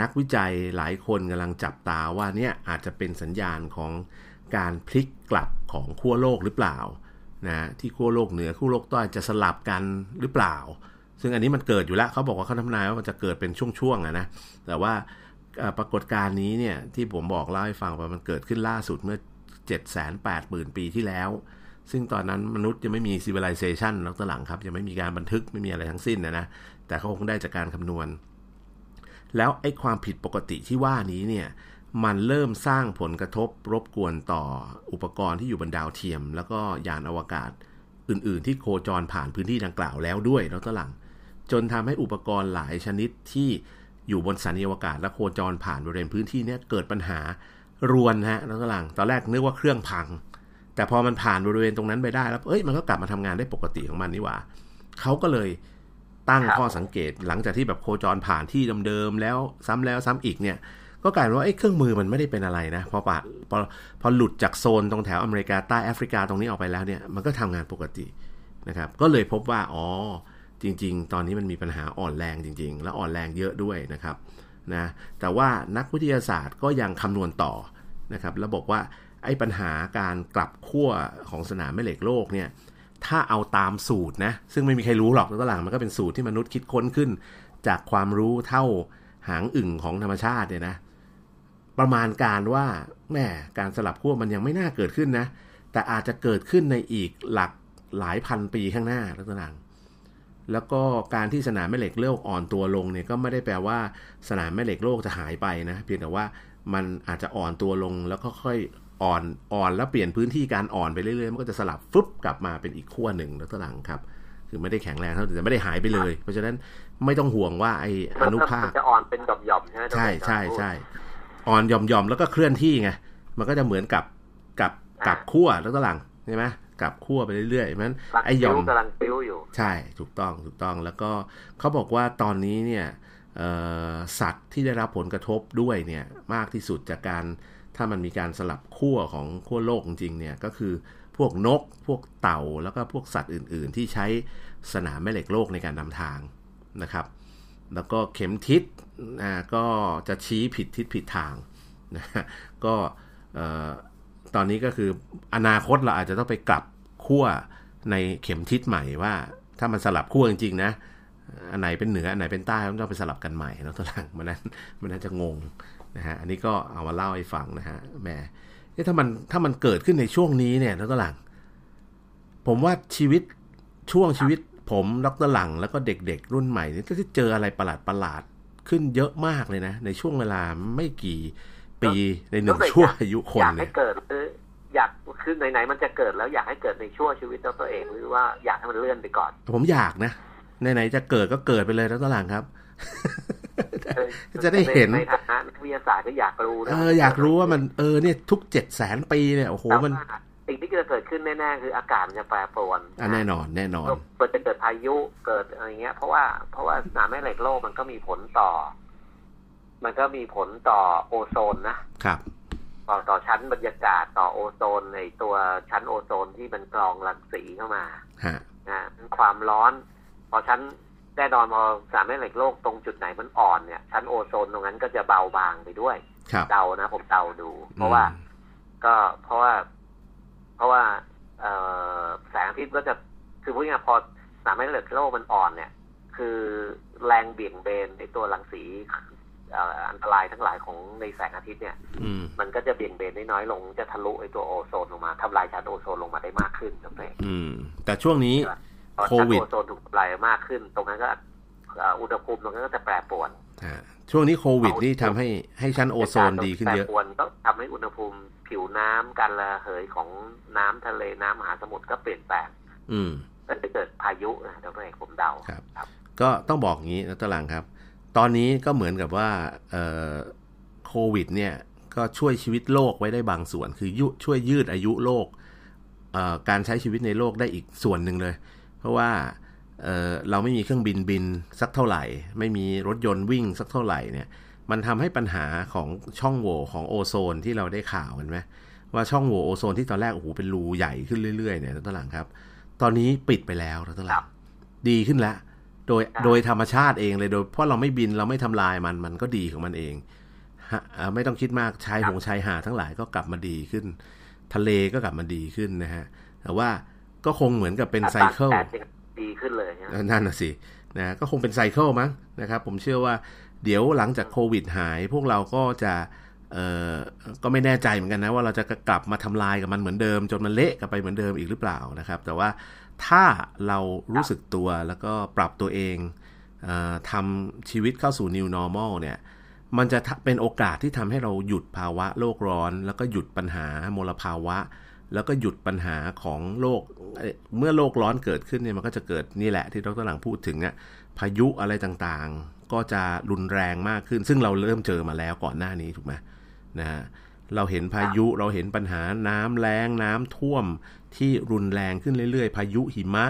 Speaker 1: นักวิจัยหลายคนกำลังจับตาว่าเนี่ยอาจจะเป็นสัญญาณของการพลิกกลับของขั้วโลกหรือเปล่านะที่ขั้วโลกเหนือขั้วโลกใต้จะสลับกันหรือเปล่า ซึ่งอันนี้มันเกิดอยู่แล้วเขาบอกว่าเขาทำนายว่ามันจะเกิดเป็นช่วงๆนะแต่ว่า ปรากฏการณ์นี้เนี่ยที่ผมบอกเล่าให้ฟังว่ามันเกิดขึ้นล่าสุดเมื่อ 7 8 0 0 0 0 ปีที่แล้ว ซึ่งตอนนั้นมนุษย์ยังไม่มี civilization แล้วตหลังครับ ยังไม่มีการบันทึกไม่มีอะไรทั้งสิ้นนะนะ แต่เขาคงได้จากการคำนวณ แล้วไอ้ความผิดปกติที่ว่านี้เนี่ยมันเริ่มสร้างผลกระทบรบกวนต่ออุปกรณ์ที่อยู่บนดาวเทียม แล้วก็ยานอวกาศอื่น ๆ ที่โคจรผ่านพื้นที่ดังกล่าวแล้วด้วยแล้วตหลังจนทำให้อุปกรณ์หลายชนิดที่ อยู่บนสถานีอวกาศและโคจรผ่านบริเวณพื้นที่นี้เกิดปัญหารวนฮะแล้วตหลังตอนแรกนึกว่าเครื่องพัง แต่พอมันผ่านบริเวณตรงนั้นไปได้แล้วเอ้ยมันก็กลับมาทำงานได้ปกติของมันนี่หว่าเขาก็เลยตั้งข้อสังเกตหลังจากที่แบบโคจรผ่านที่เดิมๆแล้วซ้ำแล้วซ้ำอีกเนี่ยก็กลายเป็นว่าไอ้เครื่องมือมันไม่ได้เป็นอะไรนะพอปะพอพอหลุดจากโซนตรงแถวอเมริกาใต้แอฟริกาตรงนี้ออกไปแล้วเนี่ยมันก็ทำงานปกตินะครับก็เลยพบว่าอ๋อ จริง ๆ ตอนนี้มันมีปัญหาอ่อนแรงจริง ๆ แล้วอ่อนแรงเยอะด้วยนะครับนะแต่ว่านักวิทยาศาสตร์ก็ยังคำนวณต่อนะครับแล้วบอกว่าไอ้ปัญหาการกลับขั้วของสนามแม่เหล็กโลกเนี่ยถ้าเอาตามสูตรนะซึ่งไม่มีใครรู้หรอกตัวหลังมันก็เป็นสูตรที่มนุษย์คิดค้นขึ้น จากความรู้เท่าหางอึ่งของธรรมชาติเนี่ยนะประมาณการว่าแม่การสลับขั้วมันยังไม่น่าเกิดขึ้นนะ แต่อาจจะเกิดขึ้นในอีกหลักหลายพันปีข้างหน้าลักษณะ แล้วก็การที่สนามแม่เหล็กโลกอ่อนตัวลงเนี่ยก็ไม่ได้แปลว่าสนามแม่เหล็กโลกจะหายไปนะเพียงแต่ว่ามันอาจจะอ่อนตัวลงแล้วก็ค่อยอ่อนอ่อนแล้วเปลี่ยนพื้นที่การอ่อนไปเรื่อยๆมันก็จะสลับฟึบกลับมาเป็นอีกขั้วหนึ่งแล้วตลังครับ คือไม่ได้แข็งแรงเท่าแต่ไม่ได้หายไปเลย เพราะฉะนั้นไม่ต้องห่วงว่าไออนุภาค
Speaker 2: จะอ่อนเป็นหย่อมๆใช่ไหม
Speaker 1: ใช่ใช่ใช่อ่อนหย่อมๆแล้วก็เคลื่อนที่ไงมันก็จะเหมือนกับกับกับขั้วแล้วก็หลังใช่ไหม กับขั้วไปเรื่อยๆมัน
Speaker 2: ไอหย่อมกำลังปิ้วอยู่
Speaker 1: ใช่ถูกต้องถูกต้องแล้วก็เขาบอกว่าตอนนี้เนี่ยสัตว์ที่ได้รับผลกระทบด้วยเนี่ยมากที่สุดจากการถ้ามันมีการสลับขั้วของขั้วโลกจริงๆเนี่ยก็คือพวกนก พวกเต่าแล้วก็พวกสัตว์อื่น ๆ ที่ใช้สนามแม่เหล็กโลกในการนำทางนะครับ แล้วก็เข็มทิศนะก็จะชี้ผิดทิศผิดทางนะก็ ตอนนี้ก็คืออนาคตเราอาจจะต้องไปกลับขั้วในเข็มทิศใหม่ว่า ถ้ามันสลับขั้วจริงๆนะอันไหนเป็นเหนืออันไหนเป็นใต้ต้องไปสลับกันใหม่แล้วตอนหลังมันนั้นมันน่าจะงงนะฮะอันนี้ก็เอามาเล่าให้ฟังนะฮะแม่ถ้ามันถ้ามันเกิดขึ้นในช่วงนี้เนี่ยแล้วตหลัง ผมว่าชีวิตช่วงชีวิต ผมดรหลังแล้วก็เด็กๆ รุ่นใหม่นี่ก็จะเจออะไรประหลาดประหลาดขึ้นเยอะมากเลยนะ ในช่วงเวลาไม่กี่ ปีในหนึ่งช่วอายุคน
Speaker 2: เลยอยากให้เกิดอยากคือไหนๆมันจะเกิดแล้วอยากให้เกิดในช่วงชีวิตตัวเองหรือว่าอยากให้มันเลื่อนไปก่อน
Speaker 1: ผมอยากนะไหนๆจะเกิดก็เกิดไปเลยแล้วตลาดครับจะได้เห็นใน
Speaker 2: ฐานะนักวิทยาศาสตร์ก็อยากรู้นะ
Speaker 1: เอออยากรู้ว่ามันเออเนี่ยทุกเจ็ดแสนปีเนี่ยโอ้โหมัน
Speaker 2: สิ่งที่จะเกิดขึ้นแน่ๆคืออากาศจะแปรปรวน
Speaker 1: อ่แน่นอนแน่นอน
Speaker 2: เกิดจะเกิดพายุเกิดอะไรเงี้ย เพราะว่าเพราะว่าสนามแม่เหล็กโลกมันก็มีผลต่อ มันก็มีผลต่อโอโซนนะครับต่อต่อชั้นบรรยากาศต่อโอโซนในตัวชั้นโอโซนที่มันกรองรังสีเข้ามานะความร้อน พอชั้นแน่นอนพอสามแม่เหล็กโลกตรงจุดไหนมันอ่อนเนี่ยชั้นโอโซนตรงนั้นก็จะเบาบางไปด้วยเดานะ ผมเดาดู เพราะว่า ก็เพราะว่า เพราะว่า เออแสงอาทิตย์ก็จะคือพูดง่ายพอสามแม่เหล็กโลกมันอ่อนเนี่ย คือแรงเบี่ยงเบนในตัวรังสี อันตรายทั้งหลายของในแสงอาทิตย์เนี่ยมันก็จะเบี่ยงเบนได้น้อยลง จะทะลุไอตัวโอโซนลงมาทำลายชั้นโอโซนลงมาได้มากขึ้นตรงนี้
Speaker 1: แต่ช่วงนี้โควิดโอ
Speaker 2: ซนถูกทำลายมากขึ้น ตรงนั้นก็อุณหภูมิตรงนั้นก็จะแปรปรวน
Speaker 1: ช่วงนี้โควิดนี่ทำให้ให้ชั้นโอโซนดีขึ้นเยอะแปร
Speaker 2: ปรวนก็ทำให้อุณหภูมิผิวน้ำการระเหยของน้ำทะเลน้ำมหาสมุทรก็เปลี่ยนแปลง
Speaker 1: อืม
Speaker 2: ก็จะเกิดพายุนะดรเอกผมเดา
Speaker 1: ครับ ก็ต้องบอกงี้นะตลังครับ ตอนนี้ก็เหมือนกับว่าโควิดเนี่ยก็ช่วยชีวิตโลกไว้ได้บางส่วน คือยุช่วยยืดอายุโลก การใช้ชีวิตในโลกได้อีกส่วนหนึ่งเลย เพราะว่าเเราไม่มีเครื่องบินบินสักเท่าไหร่ ไม่มีรถยนต์วิ่งสักเท่าไหร่เนี่ยมันทำให้ปัญหาของช่องโหว่ของโอโซนที่เราได้ข่าวกันไหมว่าช่องโหว่โอโซนที่ตอนแรกโอ้โหเป็นรูใหญ่ขึ้นเรื่อยๆเนี่ยตอนหลังครับ ตอนนี้ปิดไปแล้วตอนหลังดีขึ้นแล้ว โดยโดยธรรมชาติเองเลยโดยเพราะเราไม่บินเราไม่ทำลายมันมันก็ดีของมันเองฮะไม่ต้องคิดมากชายหงชายหาดทั้งหลายก็กลับมาดีขึ้น ทะเลก็กลับมาดีขึ้นนะฮะแต่ว่าก็คงเหมือนกับเป็นไซเคิล
Speaker 2: ดีขึ้นเลย
Speaker 1: นั่นน่ะสินะก็คงเป็นไซเคิลมั้งนะครับผมเชื่อว่าเดี๋ยวหลังจากโควิดหาย พวกเราก็จะเอ่อก็ไม่แน่ใจเหมือนกันนะว่าเราจะกลับมาทำลายกับมันเหมือนเดิม จนมันเละกลับไปเหมือนเดิมอีกหรือเปล่านะครับ แต่ว่า ถ้าเรารู้สึกตัวแล้วก็ปรับตัวเองอทำชีวิตเข้าสู่ new normal เนี่ยมันจะเป็นโอกาสที่ทำให้เราหยุดภาวะโลกร้อน แล้วก็หยุดปัญหามลภาวะ แล้วก็หยุดปัญหาของโลกเมื่อโลกร้อนเกิดขึ้นเนี่ยมันก็จะเกิดนี่แหละที่ดรหลังพูดถึงเนี่ยพายุอะไรต่างๆ ก็จะรุนแรงมากขึ้น ซึ่งเราเริ่มเจอมาแล้วก่อนหน้านี้ถูกไหมนะฮะเราเห็นพายุเราเห็นปัญหาน้ำแรงน้ำท่วม ที่รุนแรงขึ้นเรื่อยๆ พายุหิมะ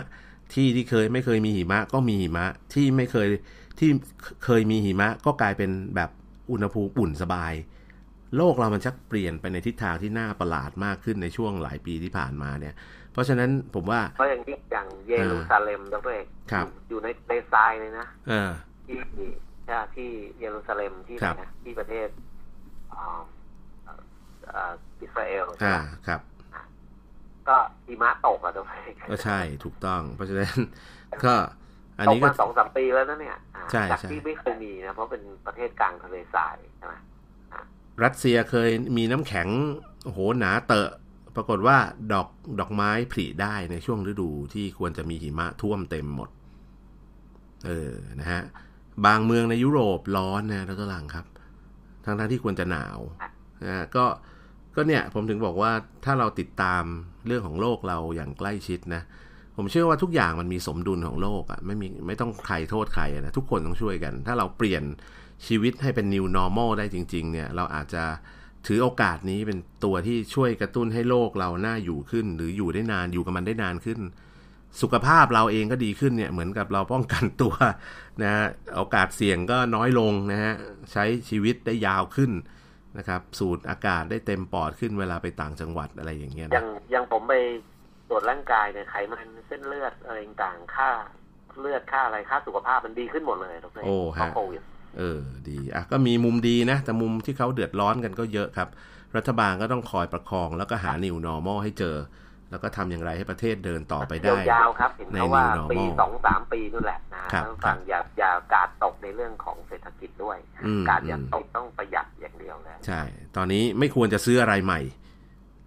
Speaker 1: ที่ที่เคยไม่เคยมีหิมะก็มีหิมะที่ไม่เคยที่เคยมีหิมะก็กลายเป็นแบบอุณหภูมิอุ่นสบาย โลกเรามันชักเปลี่ยนไปในทิศทางที่น่าประหลาดมากขึ้นในช่วงหลายปีที่ผ่านมาเนี่ย เพราะฉะนั้นผมว่า
Speaker 2: เพราะอย่างที่อย่างเยรูซาเล็มดรเอกอยู่ในในทรายเลยนะที่ที่เยรูซาเล็มที่ไหนนะที่ประเทศอิสราเอล
Speaker 1: อ่าครับ
Speaker 2: ก็หิมะตกอะทุกท่
Speaker 1: ก็ใช่ถูกต้อง เพราะฉะนั้นก็
Speaker 2: อันนี้ก็สองสามปีแล้วนะเนี่ยใช่จากที่ไม่เคยมีนะ เพราะเป็นประเทศกลางทะเลทรายใช่ไหม
Speaker 1: รัสเซียเคยมีน้ำแข็งโหหนาเตอะปรากฏว่าดอกดอกไม้ผลิได้ในช่วงฤดูที่ควรจะมีหิมะท่วมเต็มหมด เออนะฮะบางเมืองในยุโรปร้อนนะแล้วก็หลังครับทั้งๆที่ควรจะหนาวนะก็ ก็เนี่ยผมถึงบอกว่าถ้าเราติดตามเรื่องของโลกเราอย่างใกล้ชิดนะผมเชื่อว่าทุกอย่างมันมีสมดุลของโลกอะ่ะไม่มีไม่ต้องใครโทษใครนะทุกคนต้องช่วยกัน ถ้าเราเปลี่ยนชีวิตให้เป็น new normal ได้จริง ๆ เนี่ยเราอาจจะถือโอกาสนี้เป็นตัวที่ช่วยกระตุ้นให้โลกเราหน้าอยู่ขึ้น หรืออยู่ได้นานอยู่กับมันได้นานขึ้น สุขภาพเราเองก็ดีขึ้นเนี่ยเหมือนกับเราป้องกันตัวนะโอกาสเสี่ยงก็น้อยลงนะฮะใช้ชีวิตได้ยาวขึ้น นะครับ สูดอากาศได้เต็มปอดขึ้นเวลาไปต่างจังหวัดอะไรอย่างเงี้ย
Speaker 2: อย่างอย่างผมไปตรวจร่างกายเนี่ยไขมันเส้นเลือดอะไรต่างค่าเลือดค่าอะไรค่าสุขภาพมันดีขึ้นหมดเลยทุกท่านโอ้ฮะ
Speaker 1: เออดีอะก็มีมุมดีนะ แต่มุมที่เขาเดือดร้อนกันก็เยอะครับ รัฐบาลก็ต้องคอยประคองแล้วก็หา new normal ให้เจอ แล้วก็ทำอย่างไรให้ประเทศเดินต่อไปได้
Speaker 2: ยาวๆครับเห็นเขาว่าปีสองสามปีนั่นแหละนะต้องฟังอย่าอย่ากาดตกในเรื่องของเศรษฐกิจด้วย การอย่าต้องต้องประหยัดอย่างเดียวเลย
Speaker 1: ใช่ ตอนนี้ไม่ควรจะซื้ออะไรใหม่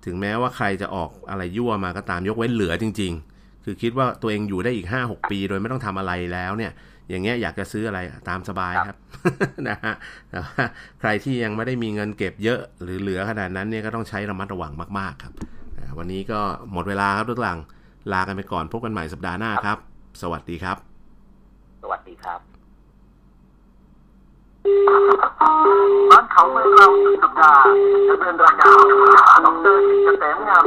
Speaker 1: ถึงแม้ว่าใครจะออกอะไรยั่วมาก็ตามยกเว้นเหลือจริง ๆ คือคิดว่าตัวเองอยู่ได้อีกห้าหกปี โดยไม่ต้องทำอะไรแล้วเนี่ย อย่างเงี้ยอยากจะซื้ออะไรตามสบายครับนะฮะแต่ว่าใครที่ยังไม่ได้มีเงินเก็บเยอะหรือเหลือขนาดนั้นเนี่ยก็ต้องใช้ระมัดระวังมาก ๆครับ วันนี้ก็หมดเวลาครับทุกหลัง ลากันไปก่อนพบกันใหม่สัปดาห์หน้าครับ สวัสดีครับ
Speaker 2: สวัสดีครับ
Speaker 3: บ้านเขาเมืองเราสุดสัปดาห์ดำเนินรายการดรจิตเกษมงาม